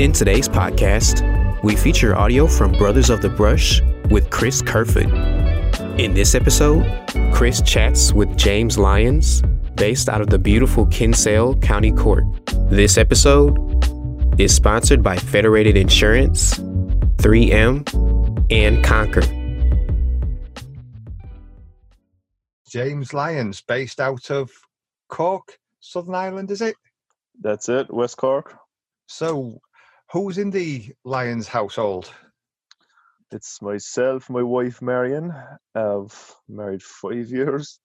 In today's podcast, we feature audio from Brothers of the Brush with Chris Kerfoot. In this episode, Chris chats with James Lyons, based out of the beautiful Kinsale County Cork. This episode is sponsored by Federated Insurance, 3M, and Conquer. James Lyons, based out of Cork, Southern Ireland, is it? That's it, West Cork. So, who's in the Lyons household? It's myself, my wife Marion, I've married five years,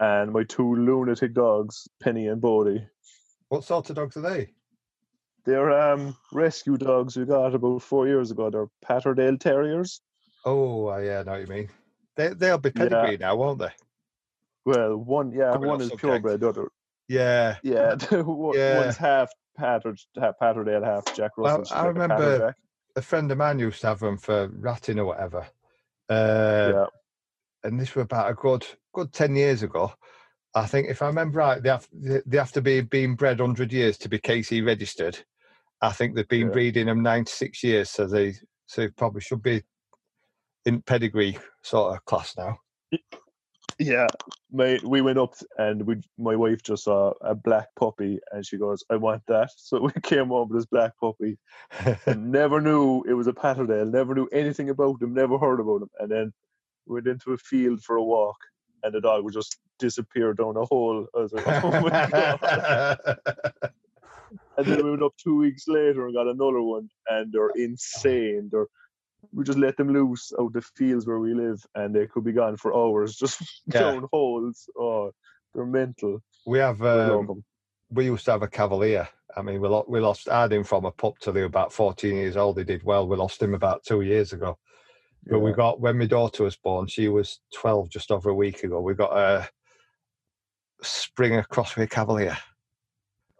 and my two lunatic dogs, Penny and Bodie. What sort of dogs are they? They're um, rescue dogs we got about four years ago. They're Patterdale Terriers. Oh, uh, yeah, I know what you mean. They, they'll be pedigree now, won't they? Well, one, yeah, Coming one is subject. purebred. The other, Yeah. yeah, one- Yeah. one's half Patter, half Patterdale, half Jack Russell. She's I like a remember- A friend of mine used to have them for ratting or whatever. Uh, yeah, And this was about a good good 10 years ago. I think, if I remember right, they have, they they have to be being bred 100 years to be KC registered. I think they've been Yeah. breeding them 96 years, so they so they probably should be in pedigree sort of class now. Yeah. My, we went up and we, my wife just saw a black puppy, and she goes, "I want that." So we came home with this black puppy, and never knew it was a Patterdale, never knew anything about him, never heard about him. And then we went into a field for a walk, and the dog would just disappear down a hole. I was like, oh my god. And then we went up two weeks later and got another one, and they're insane. They're we just let them loose out the fields where we live, and they could be gone for hours, just Yeah. down holes. Oh, they're mental. we have um, we used to have a cavalier. I mean, we, lo- we lost I had him from a pup till he was about 14 years old. He did well. We lost him about two years ago. But we got when my daughter was born, she was 12 just over a week ago. We got a Springer Crossway Cavalier.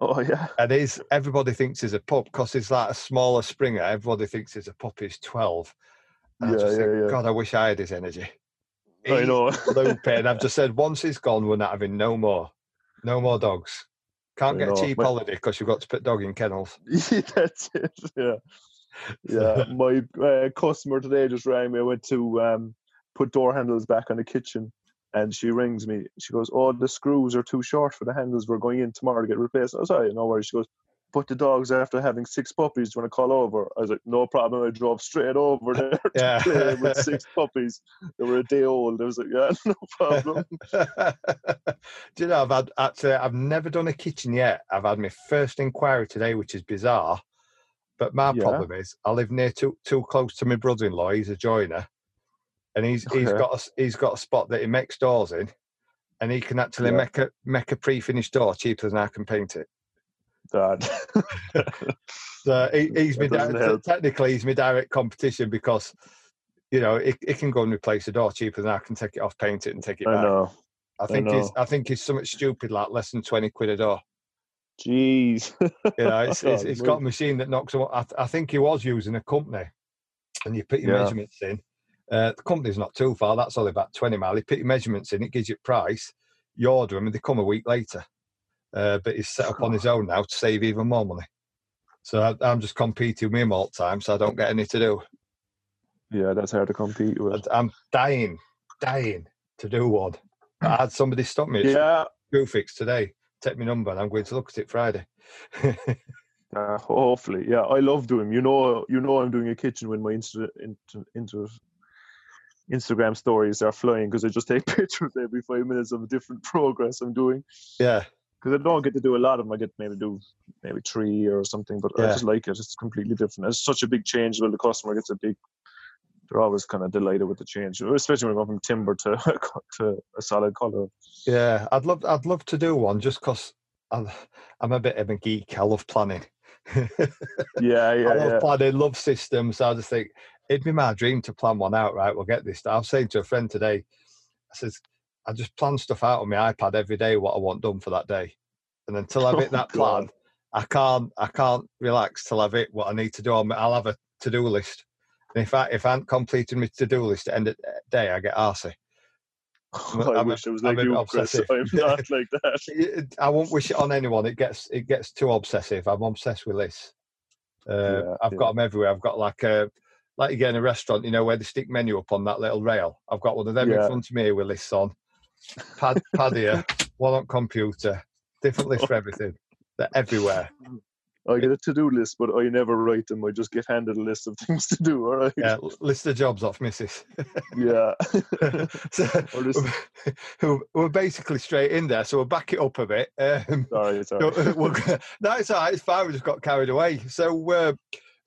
Oh yeah, And he's everybody thinks he's a pup because he's like a smaller Springer. Everybody thinks he's a pup. He's 12. And I Yeah, think, yeah, yeah. God, I wish I had his energy. I know. looping. I've just said once he's gone, we're not having no more, no more dogs. Can't I get a cheap My- holiday because you've got to put dog in kennels. Yeah, That's it. Yeah, yeah. My uh, customer today just rang me. I went to um, put door handles back on the kitchen, and she rings me. She goes, "Oh, the screws are too short for the handles. We're going in tomorrow to get replaced." I was like, "No worries." She goes, "But the dogs after having six puppies. Do you want to call over?" I was like, "No problem." I drove straight over there to Yeah. play with six puppies. They were a day old. I was like, "Yeah, no problem." Do you know I've had actually I've never done a kitchen yet. I've had my first inquiry today, which is bizarre. But my Yeah. problem is I live near too too close to my brother-in-law. He's a joiner, and he's he's got a, he's got a spot that he makes doors in, and he can actually Yeah. make a make a pre-finished door cheaper than I can paint it. Dad. So he, he's my di- technically he's my direct competition because you know it, it can go and replace a door cheaper than I can take it off, paint it, and take it I back. know. I think he's know. I think he's something stupid like less than twenty quid a door. Jeez. You know, it's it's, Oh, it's my- got a machine that knocks them. I, I think he was using a company, and you put your Yeah. measurements in. Uh, the company's not too far. That's only about twenty mile. He put your measurements in. It gives you a price. You order them, and they come a week later. Uh, but he's set up on his own now to save even more money. So I, I'm just competing with him all the time, so I don't get any to do. Yeah, that's hard to compete with. I'm dying, dying to do one. I had somebody stop me Yeah, Screwfix today. Take my number, and I'm going to look at it Friday. uh, hopefully. Yeah, I love doing. You know, you know, I'm doing a kitchen when my Insta, inter, inter, Instagram stories are flying because I just take pictures every five minutes of a different progress I'm doing. yeah, Because I don't get to do a lot of them. I get maybe do maybe three or something, but I just like it. It's completely different. It's such a big change. Well, the customer gets a big. They're always kind of delighted with the change, especially when we go from timber to to a solid color. Yeah, I'd love I'd love to do one just because I'm I'm a bit of a geek. I love planning. Yeah, yeah, I love yeah. planning, love systems. So I just think it'd be my dream to plan one out. Right, we'll get this. I was saying to a friend today, I says I just plan stuff out on my iPad every day what I want done for that day, and until I've hit Oh, that God. plan, I can't I can't relax till I've hit what I need to do. I'll have a to do list, and if I if I haven't completed my to do list at the end of the day, I get arsey. I I'm a- wish it was I'm like bit you, Chris. obsessive. I'm not like that. I won't wish it on anyone. It gets it gets too obsessive. I'm obsessed with lists. Uh, Yeah, I've yeah. got them everywhere. I've got like a like you get in a restaurant, you know, where they stick menu up on that little rail. I've got one of them in front of me with lists on. Pad, pad here, one on computer, different list for everything. They're everywhere. I get a to-do list, but I never write them. I just get handed a list of things to do. All right. Yeah, list of jobs off missus. Yeah. so, we're, basically straight in there, so we'll back it up a bit. Um, Sorry, sorry. no, it's all right. It's fine. We just got carried away. So, uh,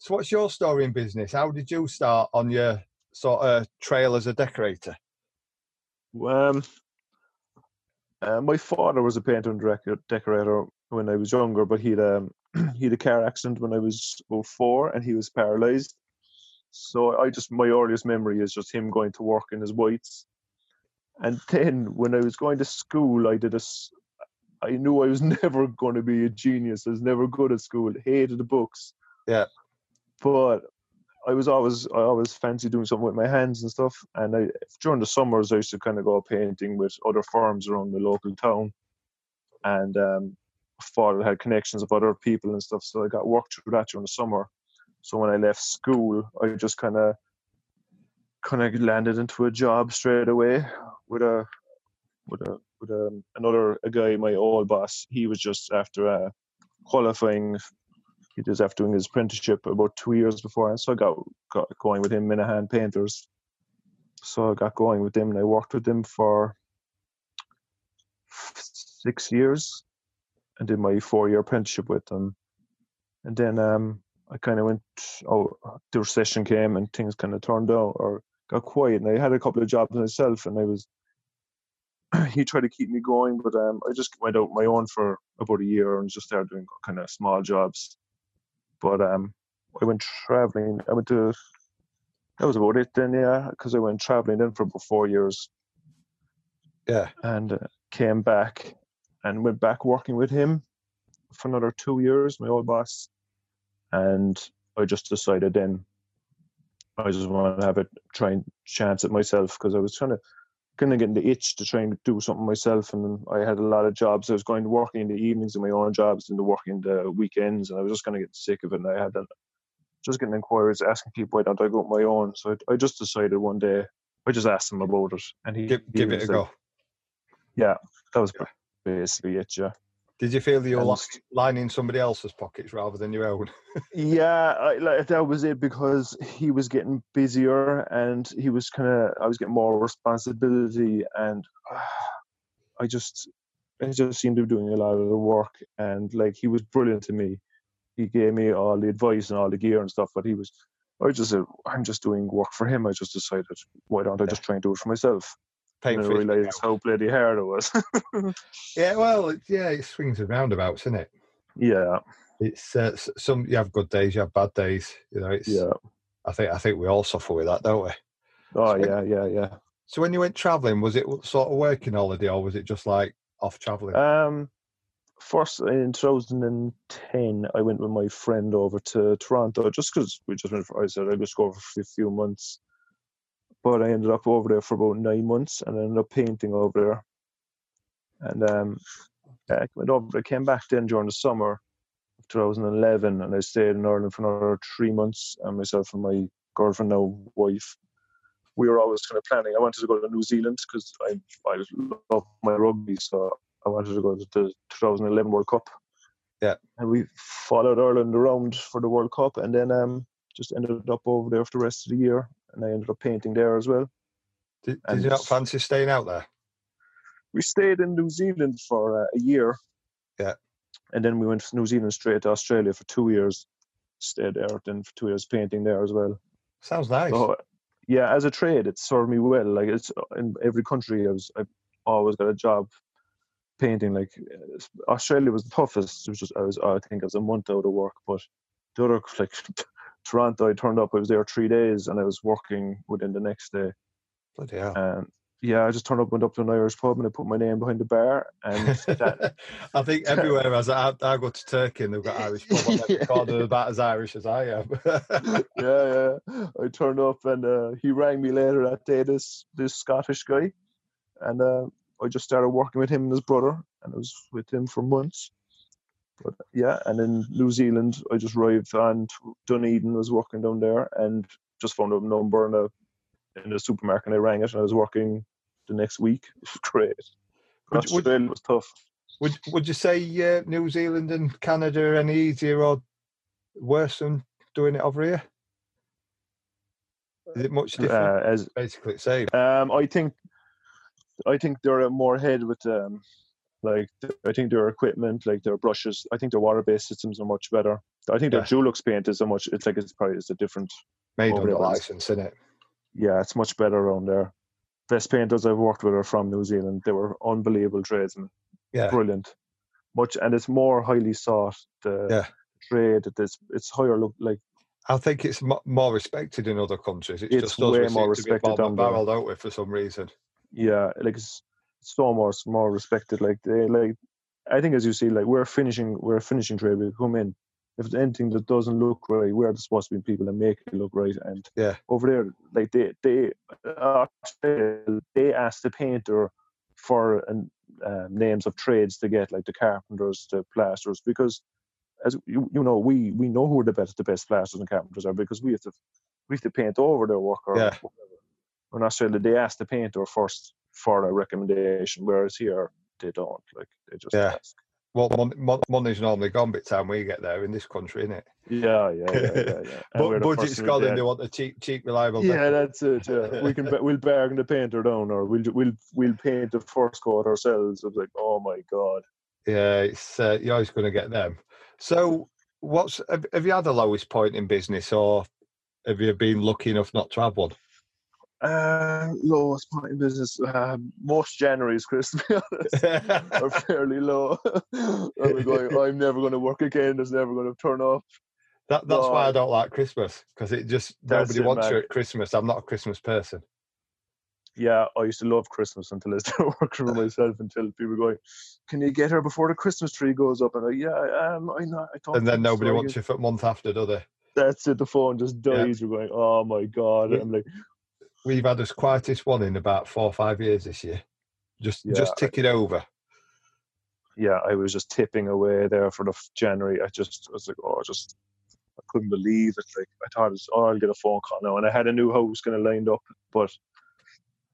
so what's your story in business? How did you start on your sort of trail as a decorator? Um, uh, my father was a painter and decorator when I was younger, but he'd um, he had a car accident when I was about four, and he was paralyzed. So I just my earliest memory is just him going to work in his whites. And then when I was going to school, I did a. I knew I was never going to be a genius. I was never good at school. Hated the books. Yeah. But I was always I always fancy doing something with my hands and stuff. And I during the summers I used to kind of go painting with other firms around the local town. And um, father had connections with other people and stuff, so I got work through that during the summer. So when I left school, I just kind of kind of landed into a job straight away with a with a with a, another a guy, my old boss. He was just after uh, qualifying. He was after doing his apprenticeship about two years before, and so I got got going with him, Minahan Painters. So I got going with him and I worked with him for six years, and did my four year apprenticeship with them. And then um, I kind of went. Oh, the recession came, and things kind of turned out or got quiet. And I had a couple of jobs myself, and I was. he tried to keep me going, but um, I just went out my own for about a year and just started doing kind of small jobs. But um, I went traveling. I went to. That was about it then, yeah, because I went traveling then for about four years Yeah. and uh, came back and went back working with him for another two years, my old boss. And I just decided then I just want to have a try and chance at myself because I was trying to kind of getting the itch to try and do something myself. And then I had a lot of jobs. I was going to working in the evenings in my own jobs and the working the weekends, and I was just kind of getting sick of it. And I had a, just getting inquiries, asking people why don't I go my own. So I, I just decided one day. I just asked him about it, and he Give, he give it a go. Yeah, that was Yeah. basically it. Yeah. Did you feel that you're And- lining somebody else's pockets rather than your own? Yeah, I, like, that was it because he was getting busier and he was kind of I was getting more responsibility and I just I just seemed to be doing a lot of the work and like he was brilliant to me. He gave me all the advice and all the gear and stuff, but he was I just said I'm just doing work for him. I just decided why don't I just try and do it for myself? Paying And I for it. realized how bloody hard it was. Yeah, well, yeah, it swings and roundabouts, isn't it? yeah, It's uh, some you have good days, you have bad days. You know, it's. yeah. I think I think we all suffer with that, don't we? Oh So- yeah, yeah, yeah. So when you went travelling, was it sort of working holiday or was it just like off travelling? Um, first in 2010, I went with my friend over to Toronto just because we just went. For, I said I'd just go over for a few months, but I ended up over there for about nine months and I ended up painting over there. And um, I went over. I came back then during the summer of 2011, and I stayed in Ireland for another three months. And myself and my girlfriend, now wife, we were always kind of planning. I wanted to go to New Zealand because I I love my rugby, so I wanted to go to the 2011 World Cup. Yeah. And we followed Ireland around for the World Cup and then um, just ended up over there for the rest of the year. And I ended up painting there as well. did, did you not fancy staying out there? We stayed in New Zealand for uh, a year. Yeah. And then we went from New Zealand straight to Australia for two years. Stayed there then for two years painting there as well. Sounds nice. So yeah, as a trade, it served me well. Like it's in every country, I was I always got a job painting. Like uh, Australia was the toughest. It was just I was I think I was a month out of work, but the other like Toronto, I turned up. I was there three days, and I was working within the next day. Bloody hell. And yeah, I just turned up, went up to an Irish pub, and I put my name behind the bar. And that, I think everywhere as I, I go to Turkey and they've got Irish pub Yeah. corner about as Irish as I am. yeah, yeah. I turned up, and uh, he rang me later that day. This this Scottish guy, and uh, I just started working with him and his brother, and I was with him for months. But yeah, and in New Zealand, I just arrived and Dunedin, was working down there, and just found a number in a in the supermarket. And I rang it, and I was working the next week. It was great. Would- Australia was tough. would would you say uh, New Zealand and Canada are any easier or worse than doing it over here? Is it much different? Uh, as Basically, the same. Um, I think, I think they're more ahead with um, like I think their equipment, like their brushes. I think their water-based systems are much better. I think their Yeah. Dulux paint is a much. It's like it's probably it's a different. Made under there, but it's- license, isn't it? Yeah, it's much better around there. Best painters I've worked with are from New Zealand. They were unbelievable tradesmen. Yeah. brilliant. Much and it's more highly sought. The Yeah. trade. It's it's higher. Look like I think it's mo- more respected in other countries. It's, It's just way more seem to be respected down barreled out with for some reason. yeah, like it's so more more respected. Like they like, I think as you see, like we're finishing we're a finishing trade. We come in. If anything that doesn't look right, we're the supposed to be people that make it look right. And Yeah. over there, like they they uh, they ask the painter for an, um, names of trades to get, like the carpenters, the plasterers, because as you you know, we we know who the best the best plasterers and carpenters are because we have to we have to paint over their work or Yeah. whatever. In Australia, they ask the painter first for a recommendation, whereas here they don't. Like they just Yeah. ask. Well, mon- mon- money's normally gone by the time we get there in this country, isn't it? Yeah, yeah, yeah, yeah. yeah. But the budget's first gone to and they want a cheap, cheap, reliable. Yeah, that's it. Yeah. we can we'll bargain the painter down, or we'll we'll we'll paint the first coat ourselves. It's like, oh my god. Yeah, it's uh, you're always going to get them. So, what's have, have you had the lowest point in business, or have you been lucky enough not to have one? Uh, lowest point in business. Uh, most Januaries, Chris, to be honest, are fairly low. I'm going. I'm never going to work again. It's never going to turn up. That, that's why I don't like Christmas because it just nobody it, wants you at Christmas. I'm not a Christmas person. Yeah, I used to love Christmas until I started working for myself. Until people were going, "Can you get her before the Christmas tree goes up?" And I, yeah, I. I know. I thought. And then nobody wants you for a month after, do they? That's it. The phone just Yeah. dies. You're going, "Oh my god!" Yeah. I'm like, We've had us quietest one in about four or five years this year. Just Yeah, just tick it over. yeah, I was just tipping away there for the January. I just I was like, oh, just I couldn't believe it. Like I thought, it's, oh, I'll get a phone call now, and I had a new house kind of lined up, but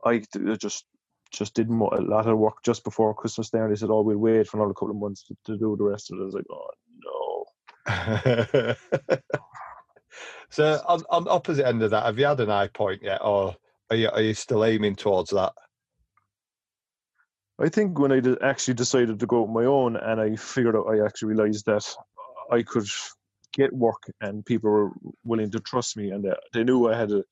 I just just did mo- a lot of work just before Christmas. There, And they said, oh, we'll wait for another couple of months to, to do the rest of it. I was like, oh no. so on, on opposite end of that, have you had an eye point yet, or are you are you still aiming towards that? I think when I actually decided to go on my own, and I figured out, I actually realized that I could get work, and people were willing to trust me, and they, they knew I had a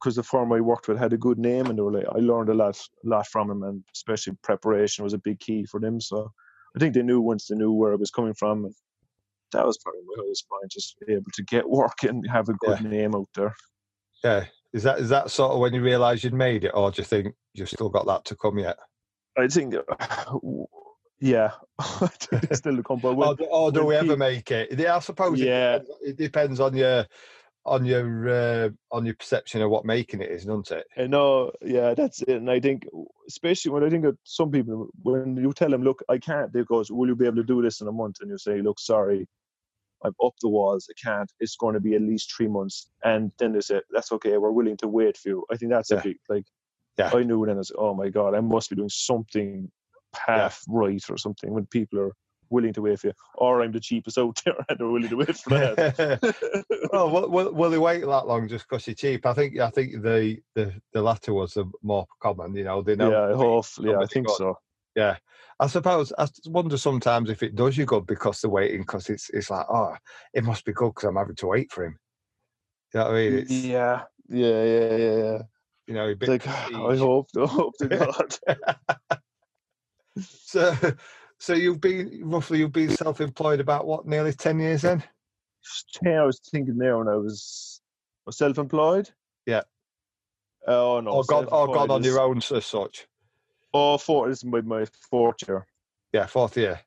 because the firm I worked with had a good name, and they were like, I learned a lot, lot from them, and especially preparation was a big key for them. So I think they knew once they knew where I was coming from, and that was probably my highest point, just be able to get work and have a good name out there. Yeah, is that is that sort of when you realise you'd made it, or do you think you've still got that to come yet? I think, yeah, I think it's still to come. But when- Or, do- or do we ever make it? Yeah, I suppose. Yeah. it depends, it depends on your on your uh, on your perception of what making it is, doesn't it? I know, yeah, that's it. And I think, especially when I think of some people, when you tell them, look, I can't, they goes, will you be able to do this in a month? And you say, look, sorry, I'm up the walls. I can't. It's going to be at least three months. And then they say, that's okay. We're willing to wait for you. I think that's Yeah. a big, like, Yeah. I knew then, I was, oh my God, I must be doing something half right or something when people are willing to wait for you. Or I'm the cheapest out there and they're willing to wait for that. oh, will, will, will they wait that long just because you're cheap? I think I think the, the, the latter was the more common. You know, they know. yeah, hopefully, yeah, I think got- so. Yeah, I suppose I wonder sometimes if it does you good because they're waiting because it's it's like oh it must be good because I'm having to wait for him. You know what I mean? It's, Yeah, yeah, yeah, yeah, yeah. You know, a It's bit like, ah, I hope, I hope to God. So, So you've been roughly you've been self-employed about what nearly ten years then? Yeah, I was thinking there when I was, was self-employed. Yeah. Oh no. or gone or gone on your own as such? Oh, four. This is my, my fourth year. Yeah, fourth year.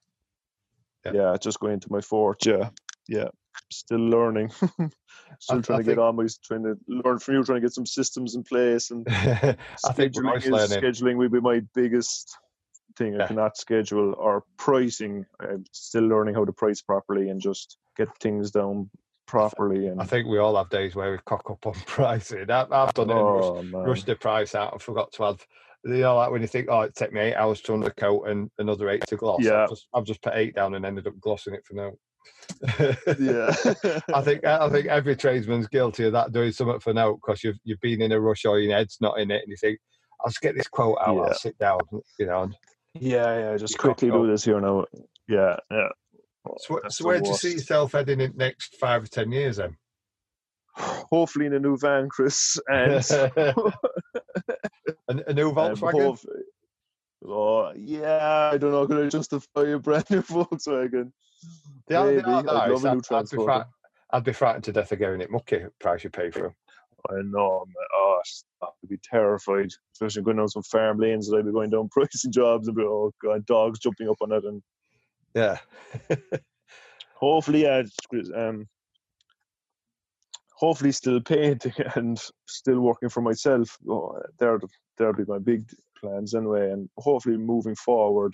Yeah. Yeah. just going into my fourth. Yeah, yeah. Still learning. Still I- trying I to get on. My trying to learn from you. Trying to get some systems in place and I think scheduling, is, scheduling will be my biggest thing. Yeah. I cannot schedule or pricing. I'm still learning how to price properly and just get things down properly. And I think we all have days where we cock up on pricing. I, I've done it. Oh, rushed- oh rushed the price out and forgot to add. You know, like when you think, oh, it took me eight hours to undercoat and another eight to gloss. Yeah. I've just, I've just put eight down and ended up glossing it for now. yeah. I think I think every tradesman's guilty of that doing something for now because you've you've been in a rush or your head's not in it and you think I'll just get this quote out. Yeah. I'll sit down, you know. Yeah, yeah. Just quickly do this here now. Yeah, yeah. so, so where do you see yourself heading in the next five or ten years then? Hopefully in a new van, Chris, and a, a new um, Volkswagen. hope- Oh yeah, I don't know. Can I justify a brand new Volkswagen? They are, they maybe. are I'd love a new I'd, I'd, be fright- I'd be frightened to death of getting it mucky price you pay for 'em. I know, man. Oh, I would be terrified, especially going down some farm lanes that I'd be going down pricing jobs and be, oh god, dogs jumping up on it, and Yeah. hopefully, yeah, um, hopefully still painting and still working for myself. Oh, there, there'll be my big plans anyway, and hopefully moving forward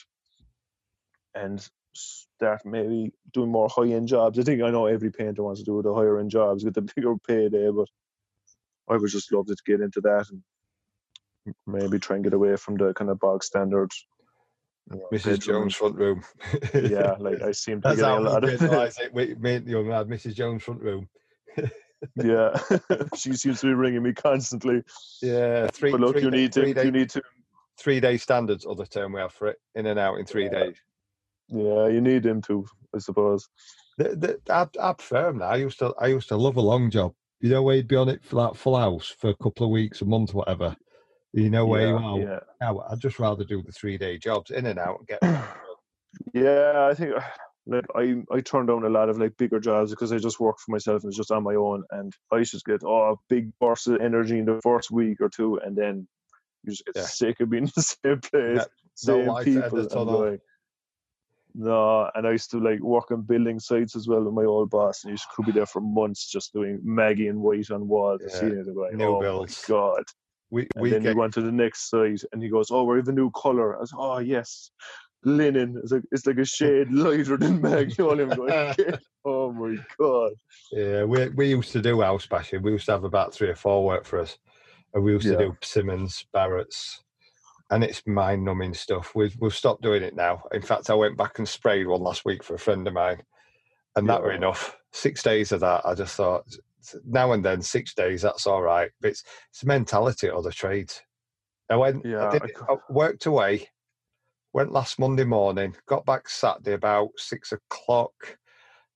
and start maybe doing more high end jobs. I think I know every painter wants to do the higher end jobs, get the bigger payday, but I would just love to get into that and maybe try and get away from the kind of bog standard. you know, Mrs. bedroom. Jones front room. Yeah, like I seem to be That's getting a lot of it. We, me and the young lad, Mrs. Jones front room. Yeah, she seems to be ringing me constantly. Yeah, three. but look, three you day- need to, day, you need to, three day standards. Other term we have for it, in and out in three Yeah. days. yeah, you need him to, I suppose. The, the, I, I prefer 'em now. I used to, I used to love a long job. You know where you'd be on it for like full house for a couple of weeks, a month, whatever. You know where you are. yeah. Now, I'd just rather do the three day jobs in and out and get. Yeah, I think like I I turn down a lot of like bigger jobs because I just work for myself and it's just on my own, and I just get oh a big burst of energy in the first week or two, and then you just get Yeah. sick of being in the same place, no same the people. And like, no, and I used to like work on building sites as well with my old boss, and you could be there for months just doing Maggie and white on walls, and Yeah, seeing it and going, new oh builds. my god. We And we then get you go to the next site and he goes, Oh, we have a new colour. I was oh yes. Linen. It's like it's like a shade lighter than Magnolia. I'm oh my god. Yeah, we we used to do house bashing. We used to have about three or four work for us, and we used to do Simmons, Barratt's, and it's mind numbing stuff. We've we've stopped doing it now. In fact, I went back and sprayed one last week for a friend of mine, and that were enough. Six days of that, I just thought now and then six days that's all right. But it's it's the mentality of the trades. I went, Yeah, I, did, I I worked away, went last Monday morning, got back Saturday about six o'clock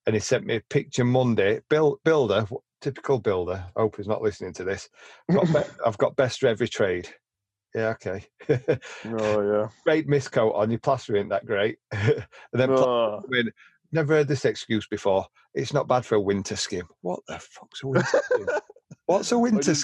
and he sent me a picture Monday. Bill, builder, typical builder. I hope he's not listening to this. Got be- I've got best for every trade. Yeah, okay. Oh yeah. great miscoat on your plaster ain't that great. and then Oh, in. Never heard this excuse before. It's not bad for a winter skim. What the fuck's a winter skim? What's a winter didn't-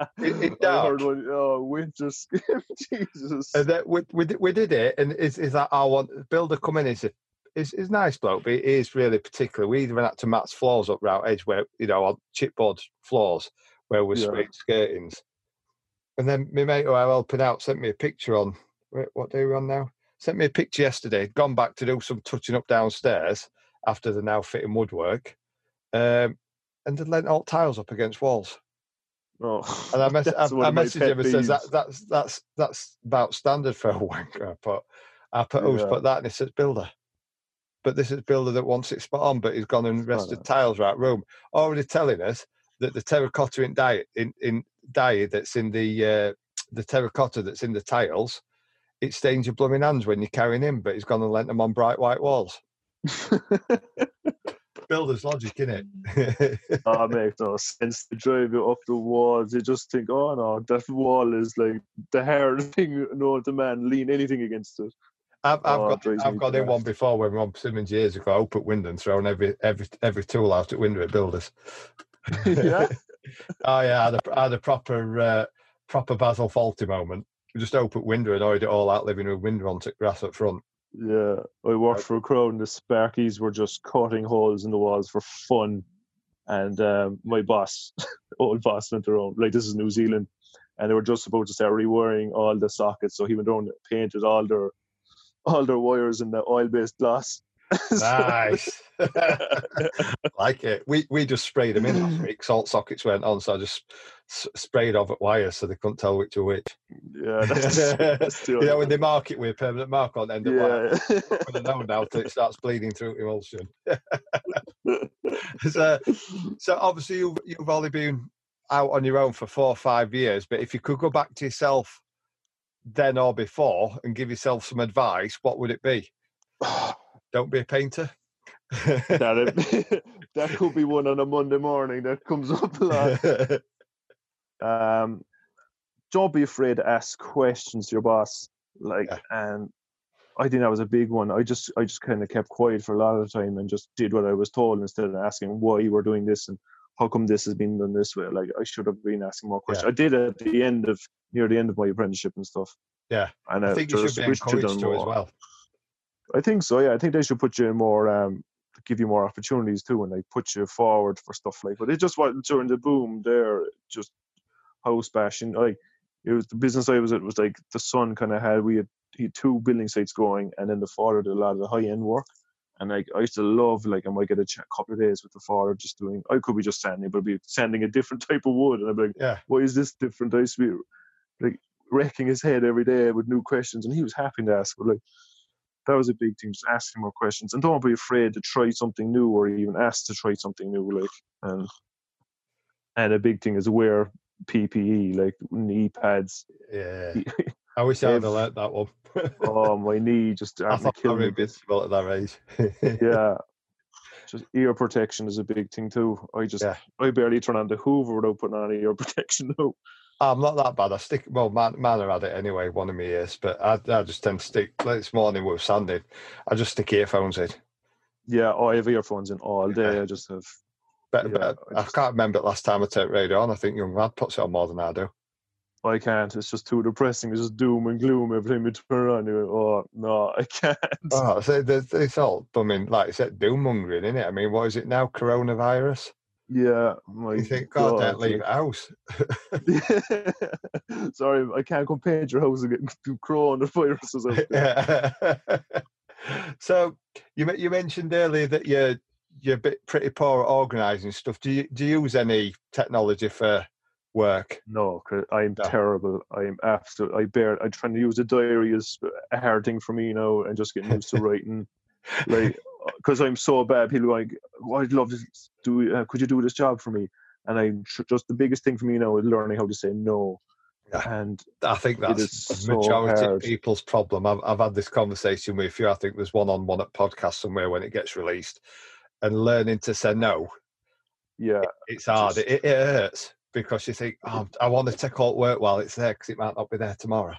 skim? in I heard one, oh winter skin. Jesus. And then we, we, did- we did it, and is is that I want builder come in? Is is is nice bloke, but he is really particular. We even had to match floors up round edge where you know on chipboard floors where we Yeah. sprayed skirtings. And then my mate who I'm helping out sent me a picture on wait, what day are we on now? Sent me a picture yesterday. Gone back to do some touching up downstairs after the now fitting woodwork, um, and they lent alt tiles up against walls. Oh, And I, mess- I, I messaged him and says that that's that's that's about standard for a wanker. But I put who's Yeah. put that and it says builder. But this is builder that wants it spot on, but he's gone and rested on. tiles right room. Already telling us that the terracotta in dye in, in dye that's in the uh, the terracotta that's in the tiles, it stains your blooming hands when you're carrying in, but he's gone and lent them on bright white walls. Builder's logic, innit? oh, make no sense to drive you up the walls. You just think, oh no, that wall is like the hardest thing known to man. Lean anything against it. I've, I've Oh, got I've got in one before when Rob Simmons years ago opened at window and thrown every every every tool out at window at builders. Yeah? oh yeah, I had a, I had a proper uh, proper Basil Fawlty moment. We just opened window and oiled it all out, living with window on to grass up front. Yeah, I worked for a crowd, and the Sparkies were just cutting holes in the walls for fun. And um, my boss, old boss, went around like this is New Zealand, and they were just about to start rewiring all the sockets. So he went around and painted all their all their wires in the oil-based glass. Nice, like it. We we just sprayed them in last mm. week. Salt sockets went on, so I just s- sprayed over wires so they couldn't tell which were which. yeah, that's, that's you know when they mark it with a permanent mark on the end of wire. yeah. with a know now till it starts bleeding through emulsion. so, so obviously you've you've only been out on your own for four or five years, but if you could go back to yourself then or before and give yourself some advice, what would it be? Oh, Don't be a painter. that that could be one on a Monday morning that comes up a lot. um, don't be afraid to ask questions to your boss. Like, Yeah. and I think that was a big one. I just, I just kind of kept quiet for a lot of the time and just did what I was told instead of asking why you were doing this and how come this has been done this way. Like, I should have been asking more questions. Yeah. I did at the end of near the end of my apprenticeship and stuff. Yeah. and I think you should be encouraged to as well. I think so. Yeah, I think they should put you in more, um, give you more opportunities too, and like put you forward for stuff like. But it just wasn't during the boom there, just house bashing. Like it was the business I was at was like the son kind of had we had he had two building sites going, and then the father did a lot of the high end work. And like I used to love like I might get a ch- couple of days with the father just doing. I could be just sanding, but I'd be sanding a different type of wood, and I'd be like, Yeah. why is this different? I used to be like wrecking his head every day with new questions, and he was happy to ask. But like that was a big thing, just asking more questions, and don't be afraid to try something new or even ask to try something new. Like and and a big thing is wear PPE, like knee pads. Yeah. I wish have If- learnt that one. oh, my knee just I thought I me. invincible at that age. Yeah. Just ear protection is a big thing too. I just Yeah. I barely turn on the Hoover without putting on ear protection now. I'm not that bad. I stick. Well, man, Manor had it anyway, one of my ears, but I, I just tend to stick. Like this morning with sanding, I just stick earphones in. Yeah, oh, I have earphones in all day. I just have But, Yeah, but I I can't remember the last time I turned radio on. I think young lad puts it on more than I do. I can't. It's just too depressing. It's just doom and gloom every time you turn on. You oh no, I can't. Oh, so it's all. I mean, like I said, doom mongering, isn't it? I mean, what is it now? Coronavirus. Yeah, my You think, God, don't God, leave the house. Sorry, I can't come paint your house and get coronaviruses out there. so you you mentioned earlier that you're you're a bit pretty poor at organising stuff. Do you do you use any technology for work? No, 'cause I'm No. terrible. I'm absolute. I bear. I'm trying to use a diary is a uh, hard thing for me you now, and just getting used to writing. Like, because I'm so bad. People are like, oh, "I'd love to do. Uh, could you do this job for me?" And I'm tr- just the biggest thing for me now is learning how to say no. Yeah. And I think that's the so majority of people's problem. I've, I've had this conversation with you. I think there's one on one at podcast somewhere when it gets released, and learning to say no. yeah, It's hard. Just- It, it hurts because you think, oh, I want to take out work while it's there because it might not be there tomorrow.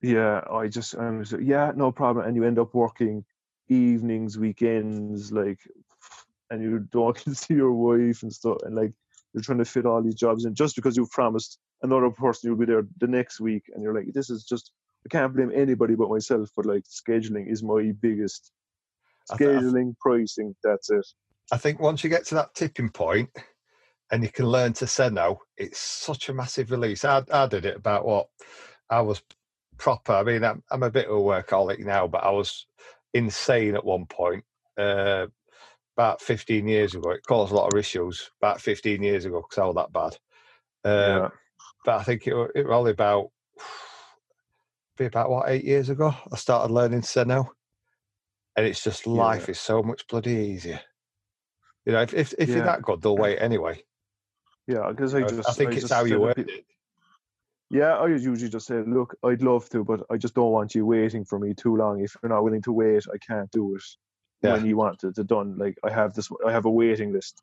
yeah. I just, yeah, no problem. And you end up working evenings, weekends, like, and you don't get to your wife and stuff, and like you're trying to fit all these jobs in just because you've promised another person you'll be there the next week, and you're like, this is just. I can't blame anybody but myself, but like scheduling is my biggest. Scheduling, pricing, that's it. I think once you get to that tipping point and you can learn to say no, it's such a massive release. I, I did it about what I was proper. I mean, I'm, I'm a bit of a workaholic now, but I was insane at one point. Uh, about 15 years ago, it caused a lot of issues. About 15 years ago, because I was that bad. Uh, yeah. But I think it, it was only about be about what eight years ago. I started learning to say no, and it's just life is so much bloody easier. You know, if if, if you're that good, they'll wait anyway. Yeah, because I just I think it's how you pe- it. Yeah, I usually just say, look, I'd love to, but I just don't want you waiting for me too long. If you're not willing to wait, I can't do it. Yeah. when you want it to done. Like I have this, I have a waiting list.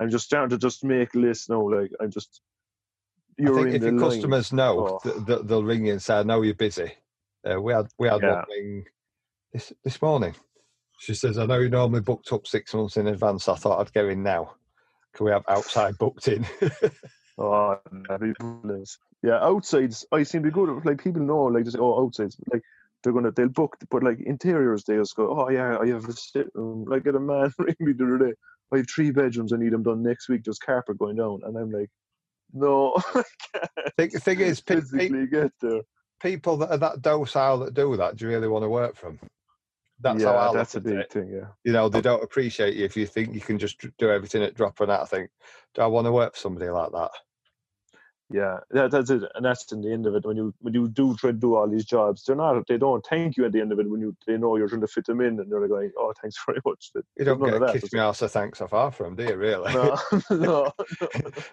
I'm just starting to just make a list now. Like I'm just. You're I think in if the your line. customers know, Oh. th- th- they'll ring you and say, "I know you're busy." Uh, we had we had Yeah. one ring this this morning. She says, "I know you normally booked up six months in advance. I thought I'd go in now. Can we have outside booked in?" Oh, that'd be brilliant. Yeah, outsides. I seem to be good. Like people know, like they say, oh, outsides. Like they're gonna, they'll book, but like interiors, they just go, oh yeah, I have a sit room. Like, had a man ring me the other day. I have three bedrooms. I need them done next week. There's carpet going down, and I'm like, no, I thing, thing is, pe- pe- physically get there. people that are that docile that do that, do you really want to work for them? That's yeah, how I that's a big it. thing. Yeah, You know, they oh. don't appreciate you if you think you can just do everything at drop of a hat. I think, do I want to work for somebody like that? Yeah, that, that's it. And that's in the end of it. When you when you do try to do all these jobs, they're not. They don't thank you at the end of it when you they know you're trying to fit them in, and they're going, oh, thanks very much. You don't get a kiss is me ass thanks so far from, do you? Really? No, no, no.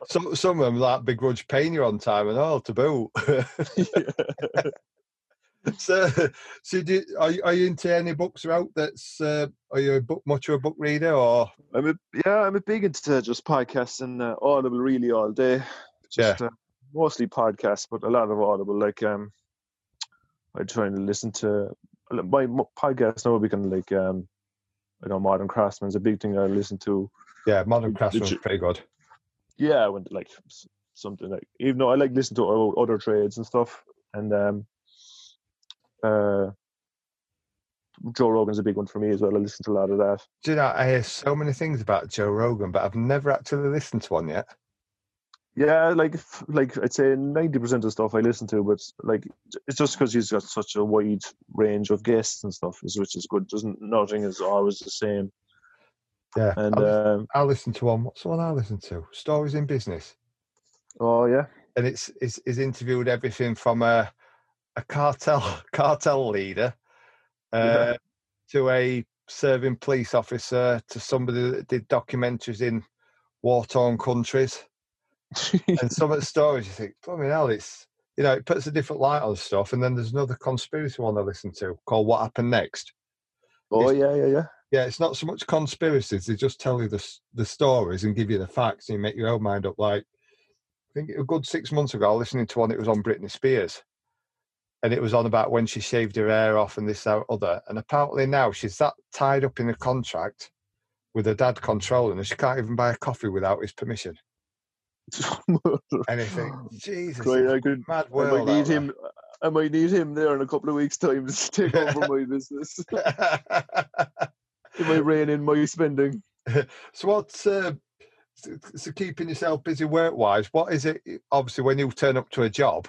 some some of them like begrudge paying you on time and all to boot. So, so do are you, are you into any books out? That's uh, are you a book much of a book reader or I'm a yeah, I'm a big into just podcasts and uh, Audible really all day. Just, uh, mostly podcasts, but a lot of Audible. Like um, I try and listen to my podcast now. Become like um, I know Modern Craftsman's a big thing I listen to. yeah? Modern Craftsman's you- pretty good. Yeah, I went like something like even though I like listen to other trades and stuff, and um, uh, Joe Rogan's a big one for me as well. I listen to a lot of that. Do you know I hear so many things about Joe Rogan, but I've never actually listened to one yet. Yeah, like like I'd say ninety percent of stuff I listen to, but like it's just because he's got such a wide range of guests and stuff, which is good. Doesn't nothing is always the same. Yeah, And I'll, um, I'll listen to one. What's the one I listen to? Stories in Business, oh yeah, and it's it's, it's interviewed everything from a a cartel cartel leader uh, Yeah. to a serving police officer to somebody that did documentaries in war torn countries. And some of the stories you think, blooming hell, it's you know, it puts a different light on stuff. And then there's another conspiracy one I listen to called What Happened Next. oh It's- yeah, yeah, yeah. Yeah, it's not so much conspiracies; they just tell you the the stories and give you the facts, and you make your own mind up. Like I think a good six months ago, I was listening to one. It was on Britney Spears, and it was on about when she shaved her hair off and this that other. And apparently now she's that tied up in a contract with her dad controlling her, she can't even buy a coffee without his permission. And you think, Jesus, Right, I could. a mad I might need out there. him. I might need him there in a couple of weeks' time to take over my business. It might rein in my spending. so what's uh, so- so keeping yourself busy work wise what is it obviously when you turn up to a job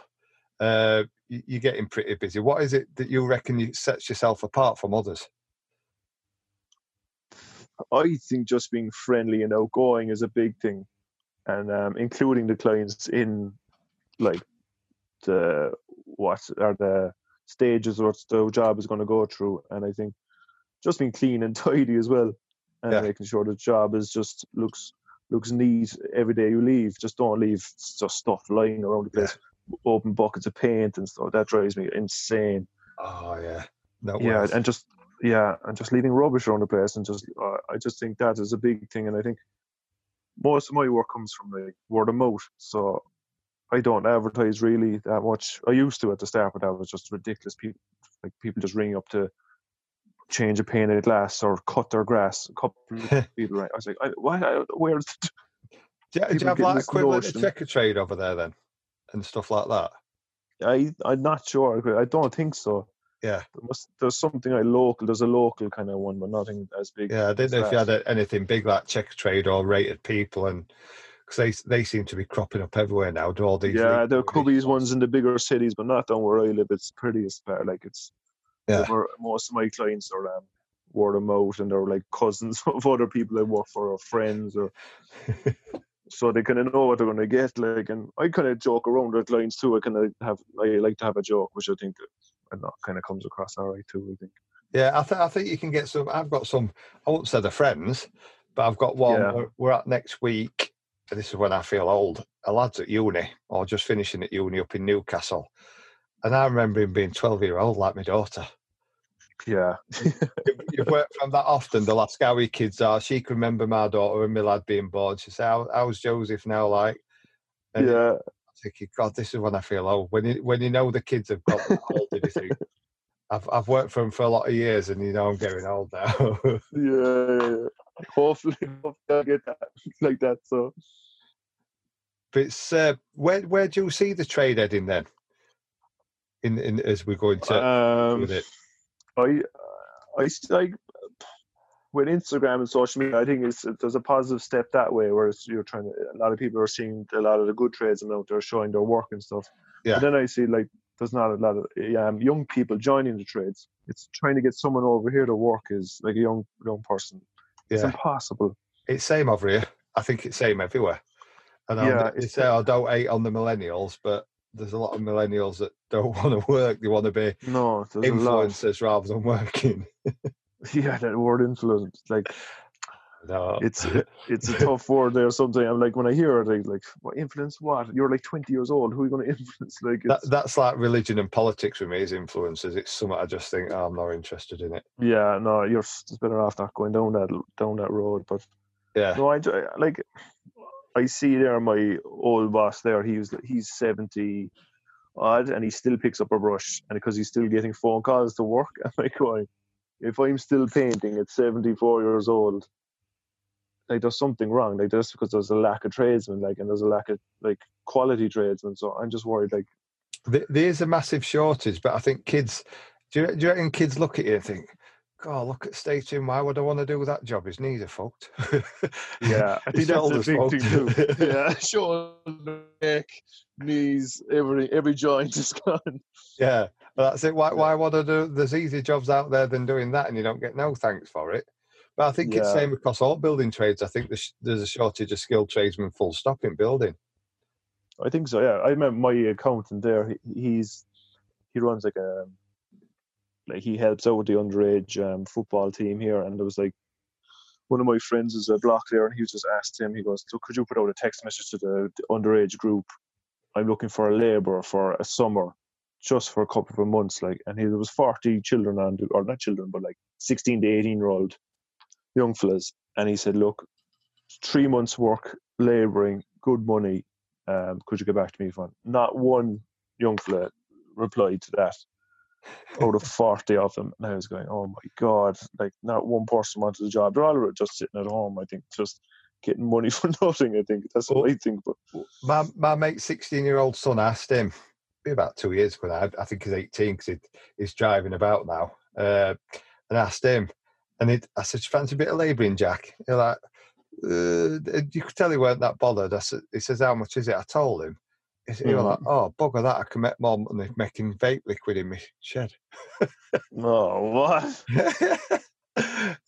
uh you- you're getting pretty busy what is it that you reckon you sets yourself apart from others I think just being friendly and outgoing is a big thing, and um, including the clients in like the what are the stages what the job is going to go through, and I think just being clean and tidy as well, and Yeah. making sure the job is just looks looks neat every day you leave. Just don't leave just stuff lying around the place, open buckets of paint and stuff. That drives me insane oh yeah no yeah and just yeah and just leaving rubbish around the place and just uh, i just think that is a big thing and i think most of my work comes from like word of mouth so i don't advertise really that much. I used to at the start but that was just ridiculous. People like people just ring up to change a pane of glass or cut their grass. A couple of people right i was like I, why I, where's the, do, you- do you have like equivalent notion- Checkatrade over there then and stuff like that? I i'm not sure i don't think so Yeah. there must, there's something like local there's a local kind of one but nothing as big yeah i didn't know if you had a- anything big like Checkatrade or rated people and because they, they seem to be cropping up everywhere now do all these Yeah, league- there could be ones in the bigger cities, but not down where I live. It's as part. Like it's Yeah. most of my clients are um, word of mouth, and they're like cousins of other people I work for, or friends, or so they kind of know what they're going to get. Like, and I kind of joke around with clients too. I kind of have I like to have a joke, which I think I that kind of comes across all right too. I think. Yeah, I, th- I think you can get some. I've got some. I won't say the friends, but I've got one. Yeah. We're, we're at next week. and This is when I feel old. A lad's at uni or just finishing at uni up in Newcastle, and I remember him being twelve year old like my daughter. Yeah. you've, worked from that often. The last Lascawi kids are. She can remember my daughter and my lad being born. She said, How, "How's Joseph now like?" And yeah. I think, God, this is when I feel old. When you when you know the kids have got old, you think, I've I've worked for them for a lot of years, and you know I'm getting old now. yeah. Hopefully, hopefully I'll get that like that. So. But it's uh, where where do you see the trade heading then? In, in as we're going to Um, with it. I, I like with Instagram and social media. I think it's there's a positive step that way, whereas you're trying to. A lot of people are seeing a lot of the good tradesmen out there showing their work and stuff. Yeah. But then I see like there's not a lot of um, young people joining the trades. It's trying to get someone over here to work is like a young young person. It's impossible. it's same over here. I think it's same everywhere. And Yeah, yeah, it's- say I don't hate on the millennials, but there's a lot of millennials that don't want to work. They want to be No, there's a lot. influencers rather than working. Yeah, that word influence. Like No. it's it's a tough word there. Sometimes I'm like when I hear it, like, like what influence? What? You're like 20 years old. Who are you going to influence? Like that, that's like religion and politics for me is influencers. It's something I just think oh, I'm not interested in it. yeah, no, you're better off not going down that down that road. But Yeah, no, I like I see there my old boss there. He was he's 70 odd, and he still picks up a brush, and because he's still getting phone calls to work, I'm like going, if I'm still painting at 74 years old. Like there's something wrong, like just because there's a lack of tradesmen, like and there's a lack of like quality tradesmen. So I'm just worried, like there's a massive shortage, but I think kids. Do you, do you reckon kids look at you and think, "God, look at Staten. Why would I want to do that job? His knees are fucked." Yeah, I think that's shoulders big thing fucked. too. Yeah, shoulder, neck, knees, every every joint is gone. Yeah, that's it. Why, why want to do? There's easier jobs out there than doing that, and you don't get no thanks for it. But I think it's same across all building trades. I think there's, there's a shortage of skilled tradesmen, full stop, in building. I think so. Yeah, I remember my accountant there. He, he's he runs like a like he helps out with the underage um, football team here, and there was like one of my friends is a block there, and he just asked him. He goes, "So could you put out a text message to the, the underage group? I'm looking for a labourer for a summer, just for a couple of months." Like, and he, there was 40 children on, the, or not children, but like 16 to 18 year old young fellas, and he said, "Look, three months work labouring, good money. Um, could you get back to me for not one young fella replied to that out of 40 of them and I was going oh my god like not one person wanted a job they're all just sitting at home I think just getting money for nothing I think that's what I think but My my mate's 16 year old son asked him, be about two years ago now, I think he's 18 because he, he's driving about now, uh, and asked him, and it, I said, "Do you fancy a bit of labouring, Jack? He's like, uh, you could tell he weren't that bothered. I said, he says, how much is it? I told him. He, was like, oh, bugger that, I can make more money making vape liquid in my shed. no what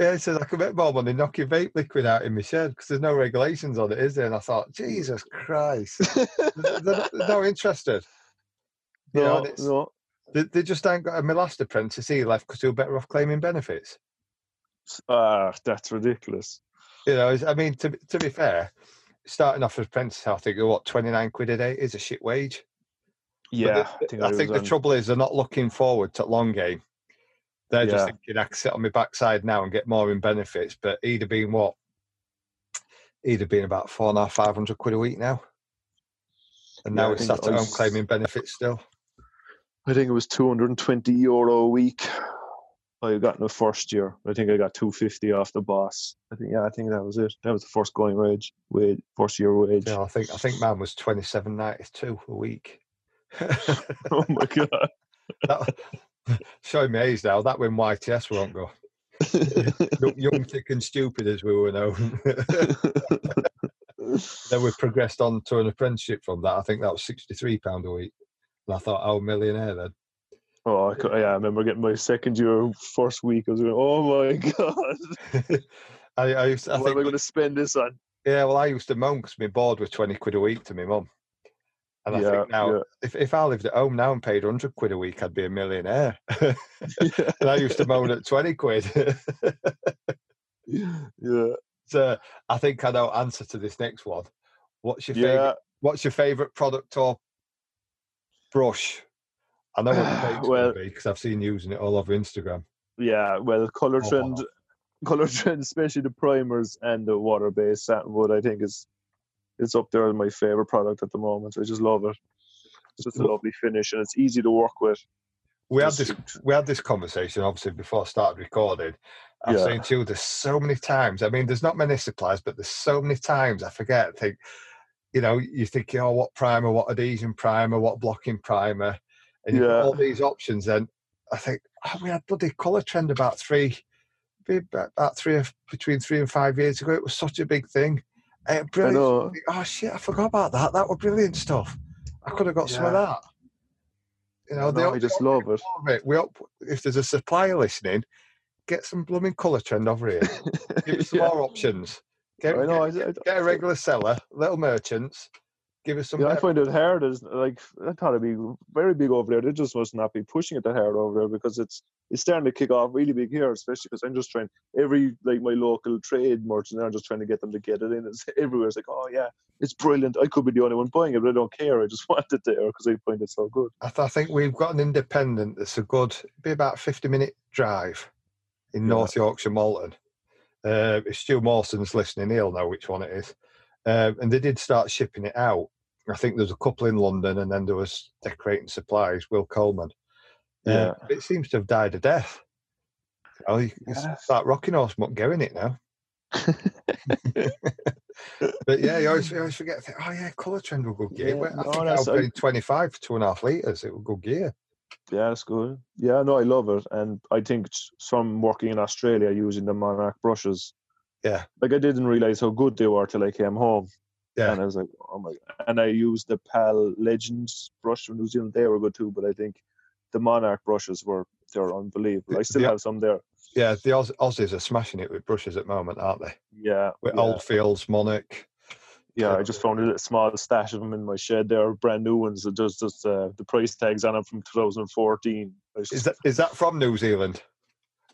yeah, he says, I can make more money knocking vape liquid out in my shed because there's no regulations on it, is there? And I thought, Jesus Christ, they're, they're not interested. You know, no, no They, they just ain't got a my last apprentice he left because they were better off claiming benefits. ah that's ridiculous You know, I mean, to be- to be fair, starting off as apprentice, I think what twenty nine quid a day is a shit wage. Yeah the- I think, was the on- trouble is they're not looking forward to long game. They're just Yeah. thinking I can sit on my backside now and get more in benefits. But he'd have been what? He'd have been about four and a half, five hundred quid a week now. And now I it's sat at home claiming benefits still. I think it was 220 euro a week I got in the first year I think I got 250 off the boss I think yeah I think that was it that was the first going wage wage first year wage Yeah, I think I think mine was twenty seven ninety two a week. oh my god that, showing me age now. That when YTS won't go. Young, young, thick, and stupid as we were known. then we progressed on to an apprenticeship from that. I think that was sixty-three pound a week, and I thought, "Oh, millionaire then." Oh, I, cou- yeah, I remember getting my second year first week. I was going, oh my god, I, I, used to, I what am I going to spend this on? yeah. Well, I used to moan because my board was twenty quid a week to my mum, and I Yeah, think now, yeah. if if I lived at home now and paid hundred quid a week, I'd be a millionaire. and I used to moan at twenty quid. yeah, so I think I know answer to this next one. What's your yeah. favorite? What's your favorite product or brush? I know what favorite's Well- going to be because I've seen you using it all over Instagram. Yeah, well, color Oh, trend, Colourtrend, especially the primers and the water-based satin wood, I think is it's up there as my favorite product at the moment. I just love it. It's just a lovely finish, and it's easy to work with. We had this we had this conversation obviously before I started recording. I was Yeah. saying to you, there's so many times. I mean, there's not many suppliers, but there's so many times I forget. I think, you know, you're thinking, oh, what primer, what adhesion primer, what blocking primer, and Yeah. all these options. And I think, oh, we had bloody Colourtrend about three, about three, between three and five years ago. It was such a big thing. Eh, I brilliant. know. Oh shit, I forgot about that. That was brilliant stuff. I could have got some of that. You know, I the know, op- I just love it. it. We up, if there's a supplier listening, get some blooming Colourtrend over here. Give us some Yeah. more options. Get, I know. get, get a regular seller, little merchants. Give us some. Yeah, I find it hard. As like I thought it'd be very big over there. They just must not be pushing it that hard over there because it's it's starting to kick off really big here, especially because I'm just trying every like my local trade merchant. I'm just trying to get them to get it in. It's everywhere. It's like, oh yeah, it's brilliant. I could be the only one buying it, but I don't care. I just want it there because I find it so good. I, th- I think we've got an independent that's a good, be about 50 minute drive in Yeah. North Yorkshire, Malton. Uh, if Stu Mawson's listening, he'll know which one it is. Um, and they did start shipping it out. I think there's a couple in London, and then there was Decorating Supplies, Will Coleman. Uh, Yeah. it seems to have died a death. Oh, you can Yes. start rocking horse muck going it now. But yeah, you always, you always forget. think, Oh yeah, Colourtrend will go gear. Yeah, I no, think I was paying 25 for two and a half litres. It will go gear. Yeah, that's good. Yeah, no, I love it, and I think s- some working in Australia using the Monarch brushes. Yeah. like I didn't realize how good they were till I came home. Yeah. and I was like, oh my! And I used the PAL Legends brush from New Zealand. They were good too, but I think the Monarch brushes were they're unbelievable. I still Yeah. have some there. Yeah, the Auss- Aussies are smashing it with brushes at the moment, aren't they? Yeah, With yeah. Oldfields, Monarch. Yeah, I just found a small stash of them in my shed. They're brand new ones. So Just, just uh, the price tags on them from 2014. I was Is that is that from New Zealand?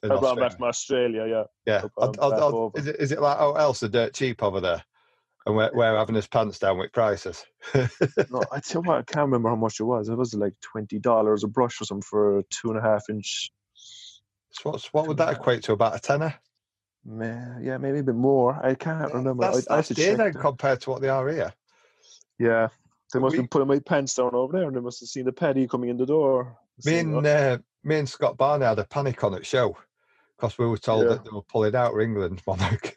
And I brought Australia? back from Australia. Yeah, Yeah. I brought I'll- I'll- is, it, is it like oh else they're dirt cheap over there? And we're, we're having his pants down with prices. no, I tell you what, I can't remember how much it was. It was like twenty dollars a brush or something for a two and a half inch. So what's, what would that equate to? About a tenner? Yeah, maybe a bit more. I can't remember. That's, I, that's dear then compared to what they are here. Yeah, they must We- have been putting my pants down over there, and they must have seen the paddy coming in the door. Me and uh, me and Scott Barney had a panic on at show because we were told Yeah. that they were pulling out for England Monarch.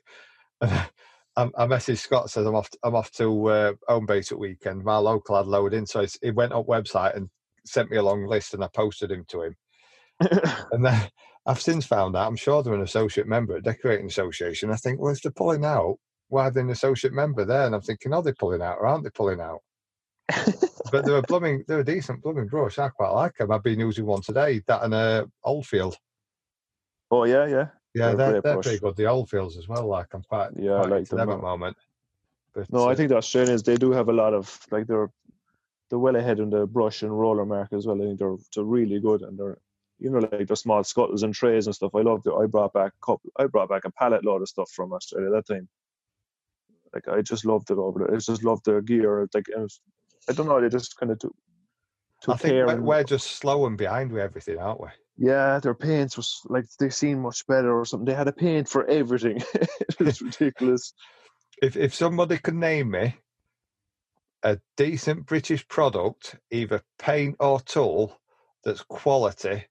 I messaged Scott says I'm off. I'm off to uh, Homebase at weekend. My local had loaded in, so he went up website and sent me a long list, and I posted him to him. And then I've since found out I'm sure they're an associate member at Decorating Association. I think, well, if they're pulling out, why are they an associate member there? And I'm thinking, are they pulling out or aren't they pulling out? but they're a blooming, they're a decent blooming brush. I quite like them. I've been using one today, that and uh, Oldfield. oh yeah, yeah, Yeah, They're a they're, they're pretty good. The Oldfields as well. Like I'm quite, Yeah, I quite like them them at a- the moment. But, No, uh, I think the Australians they do have a lot of like they're they're well ahead in the brush and roller market as well. I think they're they're really good and they're you know like the small scuttles and trays and stuff. I loved it. I brought back a couple. I brought back a pallet load of stuff from Australia that time. Like I just loved it over there. I just loved their gear. Like was, I don't know. They just kind of took I think we're, and- we're just slow and behind with everything, aren't we? yeah, their paints was like they seemed much better or something. They had a paint for everything. it was ridiculous. If if somebody could name me a decent British product, either paint or tool, that's quality,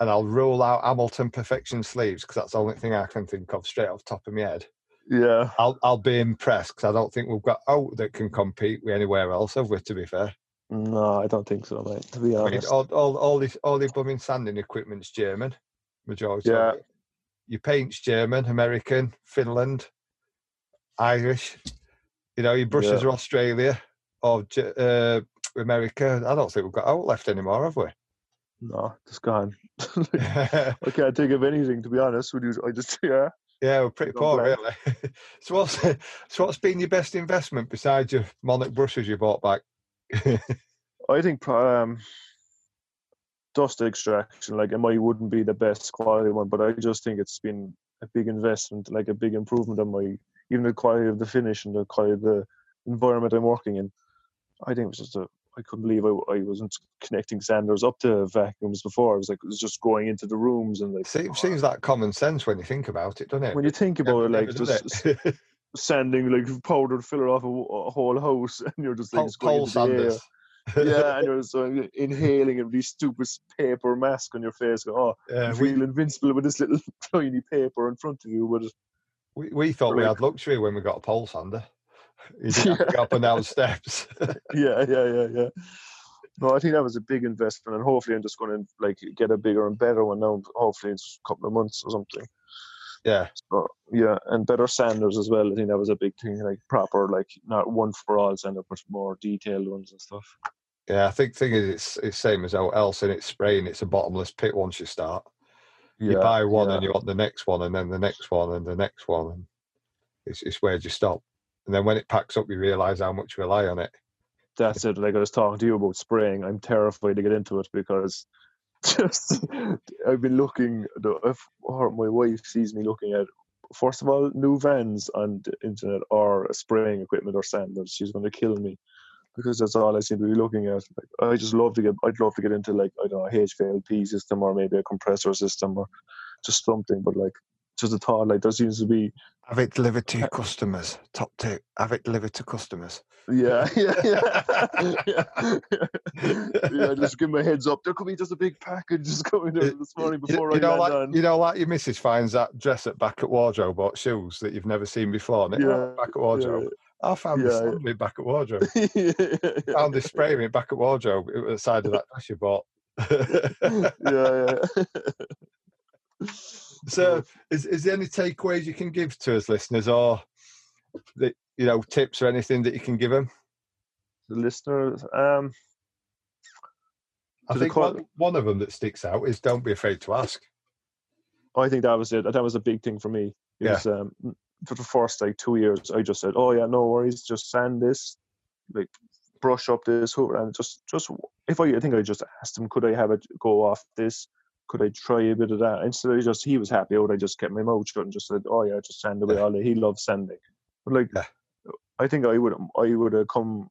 and I'll rule out Hamilton Perfection sleeves because that's the only thing I can think of straight off the top of my head. Yeah, I'll I'll be impressed because I don't think we've got out that can compete with anywhere else, have we? To be fair, no, I don't think so, mate. To be I mean, honest. all all all this all the blooming sanding equipment's German, majority. Yeah. Your paint's German, American, Finland, Irish. You know, your brushes Yeah. are Australia or uh, America. I don't think we've got out left anymore, have we? No, it's gone. yeah, I can't think of anything to be honest with you. I just yeah. Yeah, we're pretty poor, really. so what's so what's been your best investment besides your Monarch brushes you bought back? I think um, dust extraction, like it might wouldn't be the best quality one, but I just think it's been a big investment, like a big improvement on my even the quality of the finish and the quality of the environment I'm working in. I think it's just a I couldn't believe I, I wasn't connecting sanders up to vacuums before. I was like, it was just going into the rooms and like. Seems, seems like common sense when you think about it, doesn't it? When you think about it, like just it. sanding like powdered filler off a, a whole house, and you're just like Pole, just going into the air. sanders. yeah, and you're uh, inhaling and these stupid paper mask on your face. Going, oh, Yeah, we, feel invincible with this little tiny paper in front of you. But we, we thought we like- had luxury when we got a pole sander. You didn't have up and down steps. yeah, yeah, yeah, yeah. No, I think that was a big investment, and hopefully, I'm just going to like get a bigger and better one now. Hopefully, in a couple of months or something. yeah, So, yeah, and better sanders as well. I think that was a big thing, like proper, like not one for all sander, but more detailed ones and stuff. yeah. I think thing is, it's it's same as else, and it's spraying. It's a bottomless pit once you start. Yeah, you buy one yeah. and you want the next one, and then the next one, and the next one, and it's it's where do you stop? And then when it packs up, you realise how much you rely on it. that's it. Like I was talking to you about spraying, I'm terrified to get into it because just I've been looking. the- If or my wife sees me looking at, first of all, new vans on the internet or spraying equipment or sanders, she's going to kill me because that's all I seem to be looking at. Like, I just love to get. I'd love to get into like I don't know a HVLP system or maybe a compressor system or just something. But like just a thought, like there seems to be Have it delivered to your customers. Top tip: have it delivered to customers. Yeah, yeah, yeah. yeah. yeah, just give my heads up. There could be just a big package just coming this morning before you, I know, like on. you know, like your missus finds that dress at back at wardrobe or shoes that you've never seen before. And it, Yeah, back at wardrobe. I found Yeah, this yeah. back at wardrobe. yeah, yeah, found this spray in it back at wardrobe. It was the side of that dress you bought. yeah, yeah. So, is is there any takeaways you can give to us listeners, or the, you know tips or anything that you can give them? the listeners, um, I think one, one of them that sticks out is don't be afraid to ask. I think that was it. That was a big thing for me. It Yeah. was, um, for the first like two years, I just said, "Oh yeah, no worries, just sand this, like brush up this, hoop," and just, just if I, I think I just asked him, could I have it go off this? Could I try a bit of that? Instead of just he was happy out, I just kept my mouth shut and just said, "Oh yeah, just sand away Yeah. day." He loves sending." but like, Yeah. I think I would, I would have come.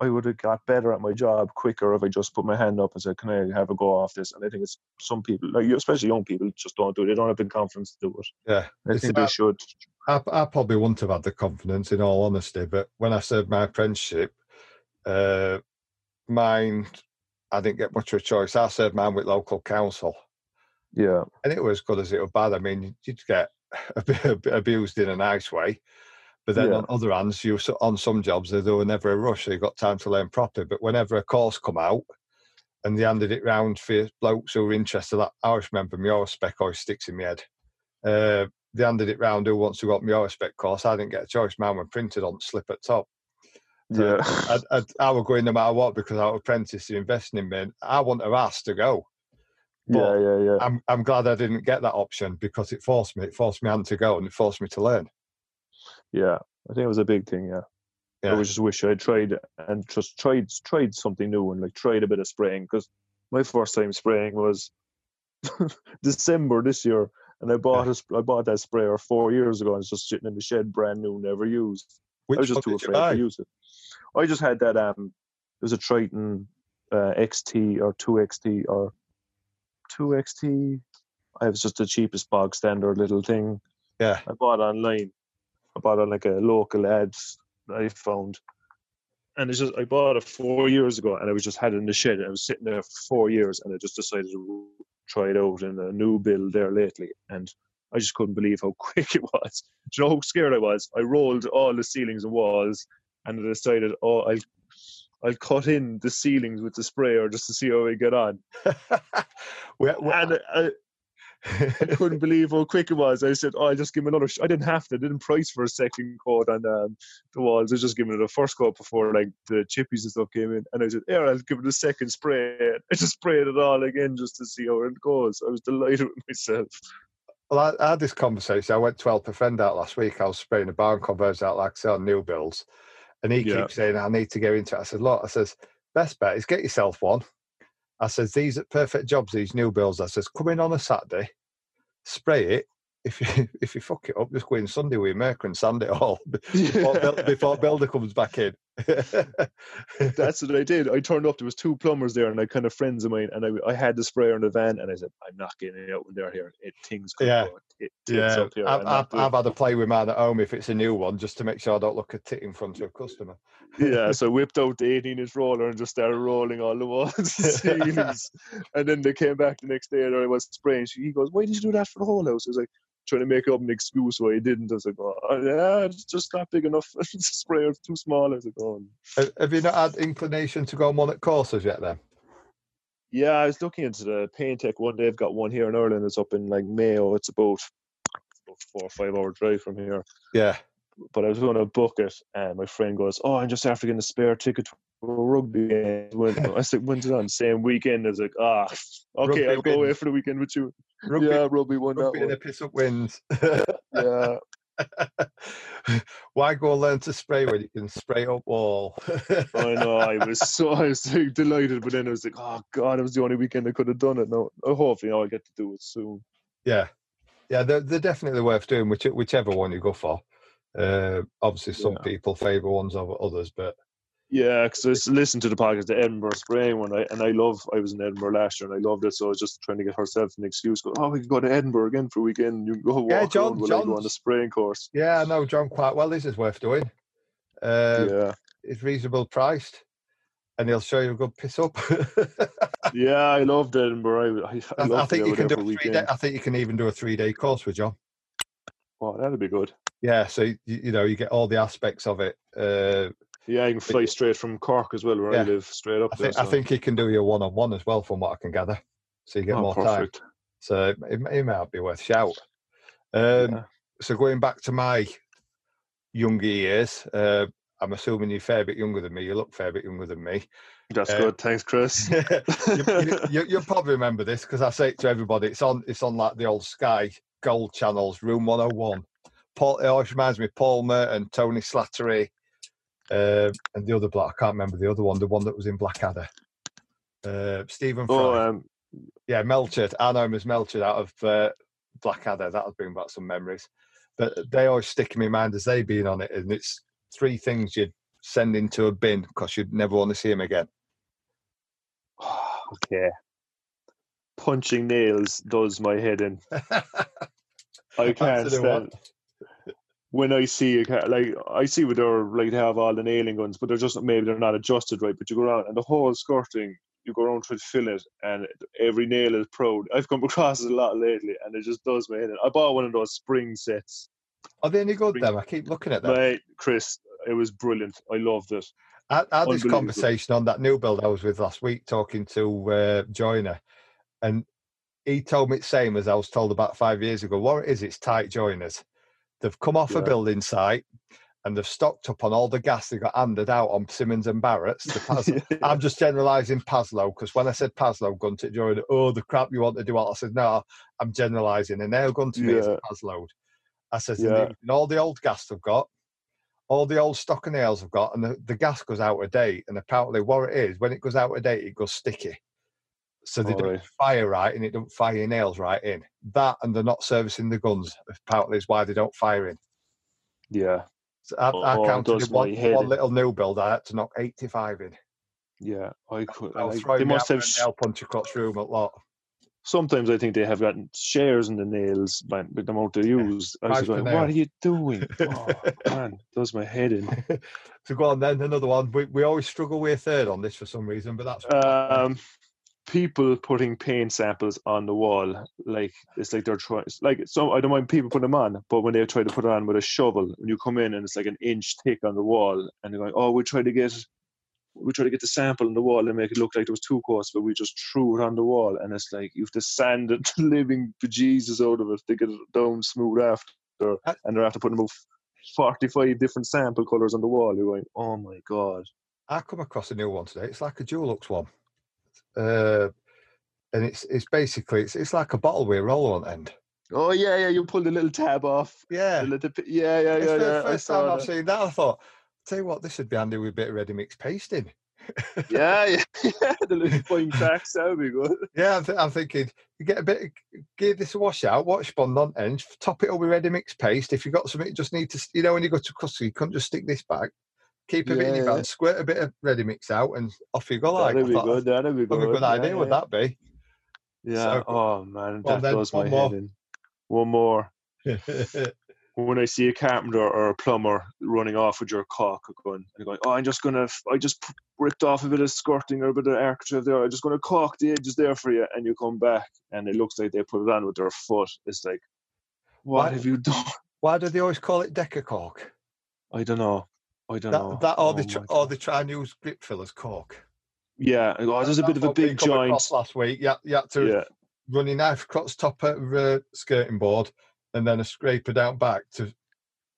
I would have got better at my job quicker if I just put my hand up and said, "Can I have a go off this?" And I think it's some people, like you- especially young people, just don't do it. They don't have the confidence to do it. Yeah, I think they should. I, I probably wouldn't have had the confidence, in all honesty. But when I served my apprenticeship, uh, mine, I didn't get much of a choice. I served mine with local council, Yeah, and it was good as it was bad. I mean, you'd get a bit, a bit abused in a nice way, but then Yeah. on other hands, you on some jobs there were never a rush, so you got time to learn properly. But whenever a course come out, and they handed it round for blokes who were interested, like, I always remember my spec always sticks in my head. Uh, they handed it round who wants to go up my spec course. I didn't get a choice. Mine were printed on slip at top. Yeah, I, I, I would go in no matter what because I was apprentice to investing in me. and I wouldn't have asked to go. yeah, yeah, yeah. I'm I'm glad I didn't get that option because it forced me. It forced me hand to go and it forced me to learn. Yeah, I think it was a big thing. Yeah, Yeah. I was just wish I tried and just tried tried something new and like tried a bit of spraying because my first time spraying was December this year, and I bought a, sp- I bought that sprayer four years ago and it's just sitting in the shed, brand new, never used. Which I was just too afraid to use it. I just had that um, it was a Triton uh, XT or two XT or two XT. I was just the cheapest bog standard little thing. Yeah. I bought online. I bought on like a local ads that I found. And it's just I bought it four years ago and I was just had it in the shed and I was sitting there for four years and I just decided to try it out in a new build there lately and I just couldn't believe how quick it was. Do you know how scared I was? I rolled all the ceilings and walls and I decided, oh I'll I'll cut in the ceilings with the sprayer just to see how I get on. We- we- And I, I couldn't believe how quick it was. I said, "Oh, I'll just give him another." Sh-. I didn't have to. I didn't price for a second coat on um, the walls. I was just giving it a first coat before like the chippies and stuff came in. And I said, "Here, I'll give it a second spray." I just sprayed it all again just to see how it goes. I was delighted with myself. Well, I, I had this conversation. I went to help a friend out last week. I was spraying a barn covers out, like I say, on new builds. And he Yeah. keeps saying, I need to go into it. I said, Look, I says, best bet is get yourself one. I says, These are perfect jobs, these new builds. I says, Come in on a Saturday, spray it. If you if you fuck it up, just go in Sunday with your Mirka and sand it all before, before builder comes back in. That's what I did. I turned up. There was two plumbers there, and I kind of friends of mine, and I, I had the sprayer in the van, and I said, "I'm not getting it out when they're here. It things could Yeah. go tits yeah, up here." I've, I've, I've had to play with mine at home if it's a new one, just to make sure I don't look a tit in front of a customer. yeah, so I whipped out the 18 inch roller and just started rolling all the walls and ceilings. and then they came back the next day and I was spraying. She, he goes, Why did you do that for the whole house? I was like, trying to make up an excuse why he didn't. I was like, Oh, yeah, it's just not big enough. the sprayer's too small. I was like, Oh, Have- you not had inclination to go on one at courses yet then? yeah, I was looking into the Paint Tech one. They've got one here in Ireland. It's up in like Mayo. It's about, it's about four or five hour drive from here. Yeah. But I was going to book it, and my friend goes, "Oh, I'm just after getting a spare ticket to a rugby game." I said, "When's it on?" Same weekend. I was like, "Ah, okay, Rugby I'll go away for the weekend with you." Rugby, yeah, rugby won that rugby and one. a piss up wins. Yeah, Why go learn to spray when you can spray up wall? I know. I was so I was so delighted, but then I was like, "Oh God, it was the only weekend I could have done it." No, uh, hopefully I'll get to do it soon. Yeah, yeah, they're, they're definitely worth doing, which, whichever one you go for. Uh, obviously, some Yeah. people favour ones over others, but Yeah, because I listened to the podcast, the Edinburgh Spring one, I, and I love. I was in Edinburgh last year, and I loved it. So I was just trying to get herself an excuse. Go, oh, we can go to Edinburgh again for a weekend. You can go walk Yeah, John- around I go on the spraying course. yeah, I know John quite well. This is worth doing. Uh, yeah, It's reasonable priced, and he'll show you a good piss up. yeah, I loved Edinburgh. I, I, I, I, I think you can do a three day, I think you can even do a three day course with John. Wow, that'd be good. Yeah, so you, you know you get all the aspects of it. Uh, Yeah, you can fly straight from Cork as well, where I live, straight up I there. think I think he can do your one on one as well, from what I can gather. So you get oh, more time. So it, it, it might be worth shout. Um, Yeah. So going back to my younger years, uh, I'm assuming you're a fair bit younger than me. You look a fair bit younger than me. That's uh, good. Thanks, Chris. you, you, you, you'll probably remember this because I say it to everybody. It's on. It's on like the old Sky Gold channels, Room 101. Paul. It always reminds me of Palmer and Tony Slattery, uh, and the other bloke. I can't remember the other one. The one that was in Blackadder. Uh, Stephen Fry. oh, um, yeah, Melchett. I know him as Melchett out of uh, Blackadder. That'll bring back some memories. But they always stick in my mind as they being on it, and it's three things you'd send into a bin because you'd never want to see him again. okay. Punching nails does my head in. I can't stand when I see a car, like I see where they're like they have all the nailing guns, but they're just maybe they're not adjusted right. But you go around and the whole skirting, you go around trying to fill it, and every nail is proud. I've come across it a lot lately, and it just does my head in. I bought one of those spring sets. Are they any good? Them? I keep looking at them. Mate, Chris, it was brilliant. I loved it. I, I had this conversation on that new build I was with last week, talking to uh, joiner, and he told me the same as I was told about five years ago. What it is, it's tight joiners. They've come off a building site and they've stocked up on all the gas they got handed out on Simmons and Barratt's. The Pas- I'm just generalising Paslode because when I said Paslode gun to joiner, oh, the crap you want to do, I said, no, I'm generalising. A nail gun to me is a Yeah. Paslode. I said, Yeah. and all the old gas they've got, all the old stock and nails I've got, and the, the gas goes out of date. And apparently, what it is, when it goes out of date, it goes sticky. So they don't Alright. fire right and it don't fire your nails right in. That and they're not servicing the guns, apparently, is why they don't fire in. Yeah, So I, I Oh, it counted one, one little new build, I had to knock 85 in. yeah. I could. I throwing they must have. with sh- a nail punch across room a lot. sometimes I think they have gotten shares in the nails man, with the amount they use. I was like, what are you doing? Oh, man, does my head in. so go on then, another one. We, we always struggle with a third on this for some reason, but that's Um, people putting paint samples on the wall, like it's like they're trying. Like some, I don't mind people putting them on, but when they try to put it on with a shovel, when you come in and it's like an inch thick on the wall, and they're going, "Oh, we try to get." We try to get the sample on the wall and make it look like there was two coats, but we just threw it on the wall, and it's like you have to sand it, the living bejesus out of it to get it down smooth after, Uh, and they're after putting about forty-five different sample colors on the wall. You're going, "Oh my god!" I come across a new one today. It's like a Dulux one, uh, and it's it's basically it's it's like a bottle with a roller on end. Oh yeah, yeah. You pull the little tab off. Yeah, little yeah, yeah, it's yeah, the yeah. First time I've seen that. I thought, tell you what, this would be handy with a bit of ready mix pasting. Yeah, yeah, yeah. The little fine cracks. That would be good. Yeah, I'm, th- I'm thinking you get a bit, give this a wash out, wash bond on end, top it up with ready mix paste. If you got something, you just need to, you know, when you go to customer, you couldn't just stick this back. Keep a bit in your Yeah. squirt a bit of ready mix out, and off you go. Like, That'd I be thought good. That'd be That'd be a good. idea, would that be? Yeah. So- oh man, Well, that does my one more. head in. One more. when I see a carpenter or a plumber running off with your caulk, going, and going, oh, I'm just gonna, I just ripped off a bit of skirting or a bit of architrave there. I'm just gonna caulk the edges there for you, and you come back, and it looks like they put it on with their foot. It's like, what Why- have you done? Why do they always call it decker caulk? I don't know. I don't That, know. that or, Oh they tr- or they try and use grip fillers caulk. yeah, oh, there's a bit of a big joint. Last week, yeah, you had to Yeah, run your knife across top of a skirting board and then a scraper down back to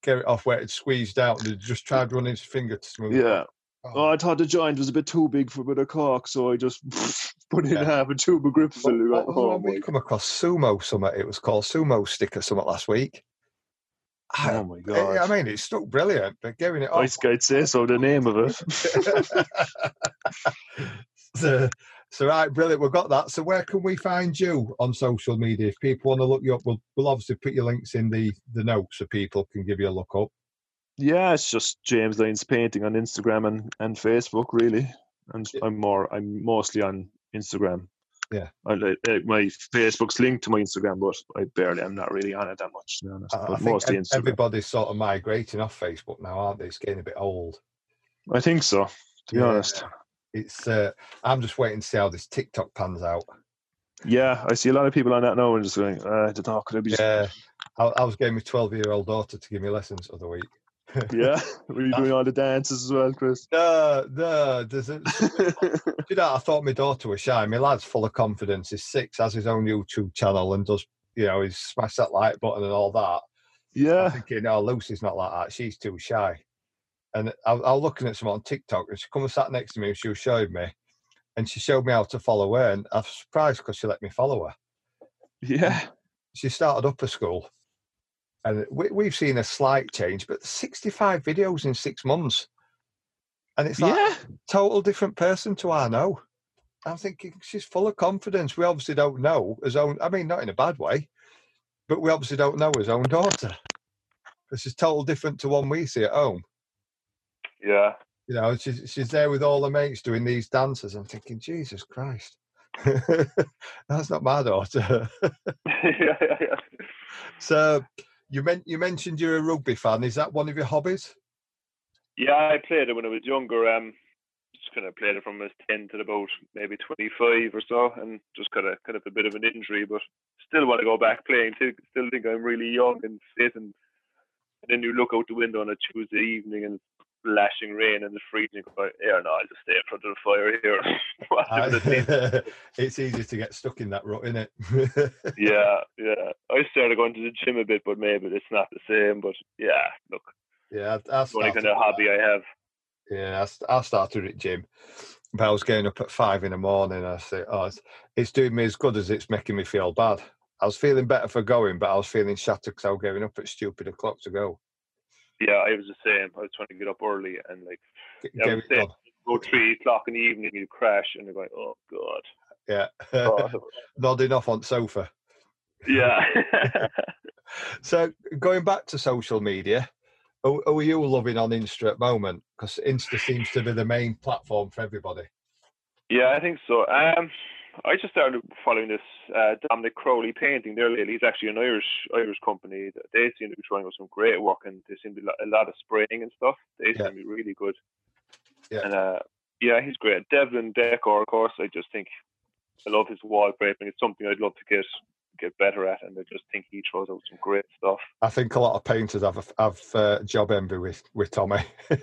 get it off where it's squeezed out. And they just tried running his finger to smooth it. yeah. Oh, I thought the joint was a bit too big for a bit of caulk, so I just put it in half a tube of grip filler. Oh was the oh we come across? Sumo something. It was called Sumo Stick or something last week. Oh my god! I mean, it's still brilliant, but giving it I off. I'd say so. The name of it. so, so right, brilliant. We've got that. So where can we find you on social media? If people want to look you up, we'll, we'll obviously put your links in the, the notes so people can give you a look up. Yeah, it's just James Lane's painting on Instagram and, and Facebook, really. And Yeah. I'm more, I'm mostly on Instagram. Yeah. I, uh, my Facebook's linked to my Instagram, but I barely, I'm not really on it that much, to be honest. I, I but mostly Instagram. everybody's sort of migrating off Facebook now, aren't they? It's getting a bit old. I think so, to be Yeah. honest. It's. Uh, I'm just waiting to see how this TikTok pans out. Yeah, I see a lot of people on that now and just going, uh, I don't know, could I be Yeah, I, I was getting my 12 year old daughter to give me lessons the other week. yeah? Were you doing all the dances as well, Chris? No, no, there's a, you know, I thought my daughter was shy. My lad's full of confidence. He's six, has his own YouTube channel, and does, you know, he's smashed that like button and all that. I'm yeah. thinking, oh, Lucy's not like that. She's too shy. And I, I was looking at someone on TikTok, and she come and sat next to me, and she was showing me, and she showed me how to follow her, and I was surprised because she let me follow her. Yeah. She started upper school, and we, we've seen a slight change, but 65 videos in six months, and it's like Yeah. total different person to I know. I'm thinking she's full of confidence. We obviously don't know his own. I mean, not in a bad way, but we obviously don't know his own daughter. Because she's total different to one we see at home. Yeah. You know, she's she's there with all her mates doing these dances. I'm thinking, Jesus Christ, that's not my daughter. yeah, yeah, yeah. so you meant you mentioned you're a rugby fan. Is that one of your hobbies? Yeah, I played it when I was younger. Um, just kind of played it from I ten to about maybe twenty five or so, and just kind of kind of a bit of an injury, but still want to go back playing. Still think I'm really young and fit, and, and then you look out the window on a Tuesday evening and lashing rain and it's freezing. you go, Yeah, no, I'll just stay in front of the fire here. Watch a bit of TV." it's easy to get stuck in that rut, isn't it? yeah, yeah. I started going to the gym a bit, but maybe it's not the same. But yeah, look, yeah, that's the only kind of hobby I have. Yeah, I, I started at gym, but I was getting up at five in the morning. I say, oh, it's, it's doing me as good as it's making me feel bad. I was feeling better for going, but I was feeling shattered because I was getting up at stupid o'clock to go. Yeah, I was the same. I was trying to get up early and like Get, Yeah, I get was saying- go three o'clock in the evening, you crash, and you're going, oh god. Yeah, Oh, nodding off on sofa. yeah. So going back to social media, who are you loving on Insta at the moment? Because Insta seems to be the main platform for everybody. yeah, I think so. Um, I just started following this uh, Dominic Crowley painting there lately. He's actually an Irish Irish company. They seem to be trying out some great work, and they seem to be a lot of spraying and stuff. They seem Yeah. to be really good. Yeah. And uh, yeah, he's great. Devlin Decor, of course. I just think I love his wall wallpapering. It's something I'd love to get get better at, and I just think he throws out some great stuff. I think a lot of painters have a, have uh, job envy with with Tommy.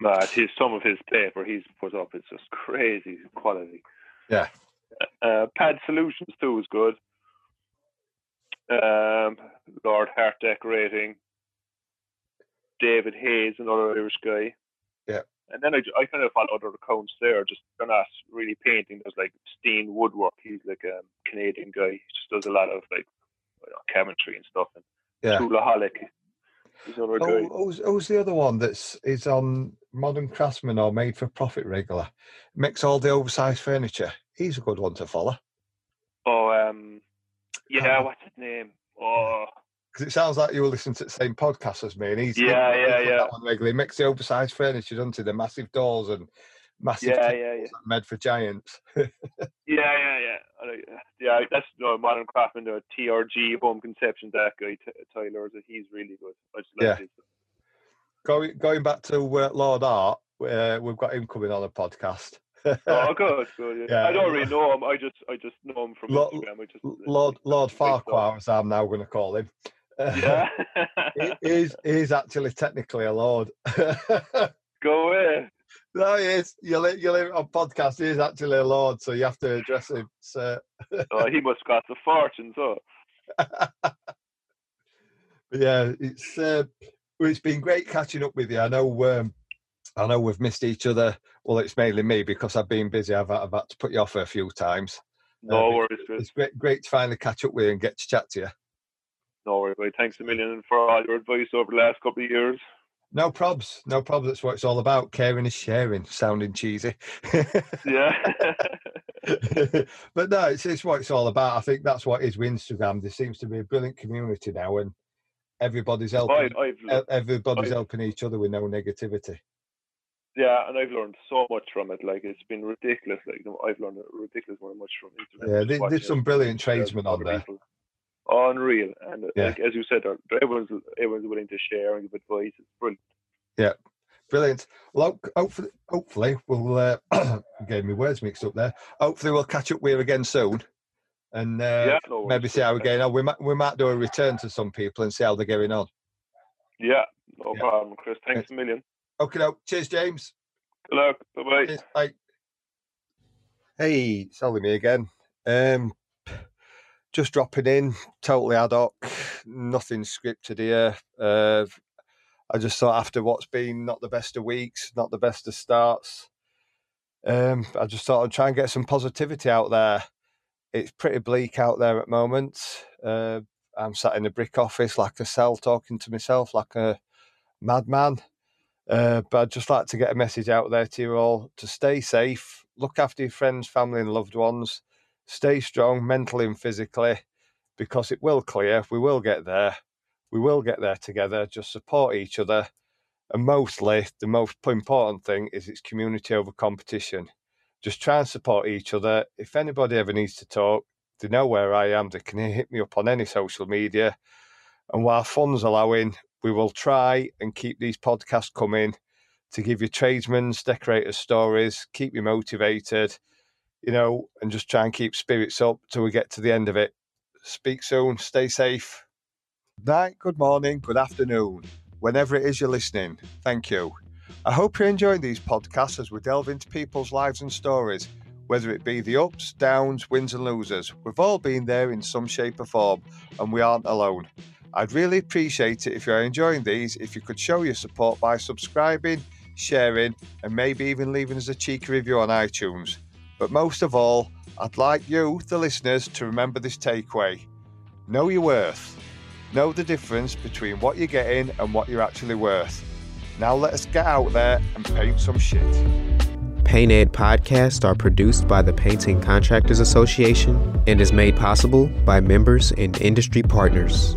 Nah, his some of his paper he's put up is just crazy quality. Yeah. Uh, Pad Solutions too is good. Um, Lord Hart Decorating. David Hayes, another Irish guy. Yeah. And then I, I kind of follow other accounts there. Just they're not really painting. There's like Steen Woodwork. He's like a Canadian guy. He just does a lot of like you know, chemistry and stuff. And Yeah. He's another guy. Oh, who's, who's the other one that's is on Modern Craftsman or Made for Profit regular? Makes all the oversized furniture. He's a good one to follow. Oh, um, yeah, Um, what's his name? Oh, because it sounds like you were listening to the same podcast as me, and he's Yeah, yeah, yeah. That one regularly makes the oversized furniture, doesn't? The massive doors and massive Yeah, yeah, yeah. made for giants. Yeah, yeah, yeah. Yeah, that's no modern craftsman, the TRG home conception. That guy T- Tyler, he's really good. I just like Yeah. his. going going back to uh, Lord Art, uh, we've got him coming on a podcast. Oh, good, good. Yeah. Yeah. I don't really know him. I just, I just know him from Lo- Instagram. I just Lord Lord Farquhar, as I'm now going to call him. Yeah. he is he is actually technically a lord. Go away. no, he is. You live, you live on podcast. He is actually a lord, so you have to address him. So, Oh, he must cost a fortune. So. yeah, it's uh, well, it's been great catching up with you. I know um, I know we've missed each other. Well, it's mainly me because I've been busy. I've, I've had to put you off a few times. No Uh, worries, Chris. It's great, great to finally catch up with you and get to chat to you. No worries. Mate. Thanks a million for all your advice over the last couple of years. No probs, no probs. That's what it's all about. Caring is sharing. Sounding cheesy. Yeah. but no, it's, it's what it's all about. I think that's what is with Instagram. There seems to be a brilliant community now, and everybody's helping. I've, e- learned- Everybody's I- helping each other with no negativity. Yeah, and I've learned so much from it. Like it's been ridiculous. Like I've learned a ridiculous amount much from Instagram. Yeah, there's some brilliant tradesmen on there. people. Unreal, and uh, Yeah. like as you said, everyone's everyone's willing to share and give advice. It's brilliant. Yeah, brilliant. Well, hopefully, hopefully we'll uh, gave me words mixed up there. Hopefully, we'll catch up with you again soon, and uh, yeah, no worries, maybe see how we're getting on. We might we might do a return to some people and see how they're getting on. Yeah, no Yeah. problem, Chris. Thanks a million. Okay, no, cheers, James. Good luck. Bye bye. Cheers, bye. Hey, it's only me again. Um, just dropping in, totally ad hoc, nothing scripted here. Uh, I just thought after what's been not the best of weeks, not the best of starts, um, I just thought I'd try and get some positivity out there. It's pretty bleak out there at the moment. Uh, I'm sat in a brick office like a cell, talking to myself like a madman. Uh, but I'd just like to get a message out there to you all to stay safe, look after your friends, family, and loved ones, stay strong mentally and physically, because it will clear. We will get there. We will get there together. Just support each other. And mostly, the most important thing is it's community over competition. Just try and support each other. If anybody ever needs to talk, they know where I am. They can hit me up on any social media. And while funds allowing, we will try and keep these podcasts coming to give you tradesmen's, decorators' stories, keep you motivated, you know, and just try and keep spirits up till we get to the end of it. Speak soon, stay safe. Night, good morning, good afternoon, whenever it is you're listening. Thank you. I hope you're enjoying these podcasts as we delve into people's lives and stories, whether it be the ups, downs, wins, and losers. We've all been there in some shape or form, and we aren't alone. I'd really appreciate it if you're enjoying these, if you could show your support by subscribing, sharing, and maybe even leaving us a cheeky review on iTunes. But most of all, I'd like you, the listeners, to remember this takeaway know your worth. Know the difference between what you're getting and what you're actually worth. Now let us get out there and paint some shit. Paint Ed podcasts are produced by the Painting Contractors Association and is made possible by members and industry partners.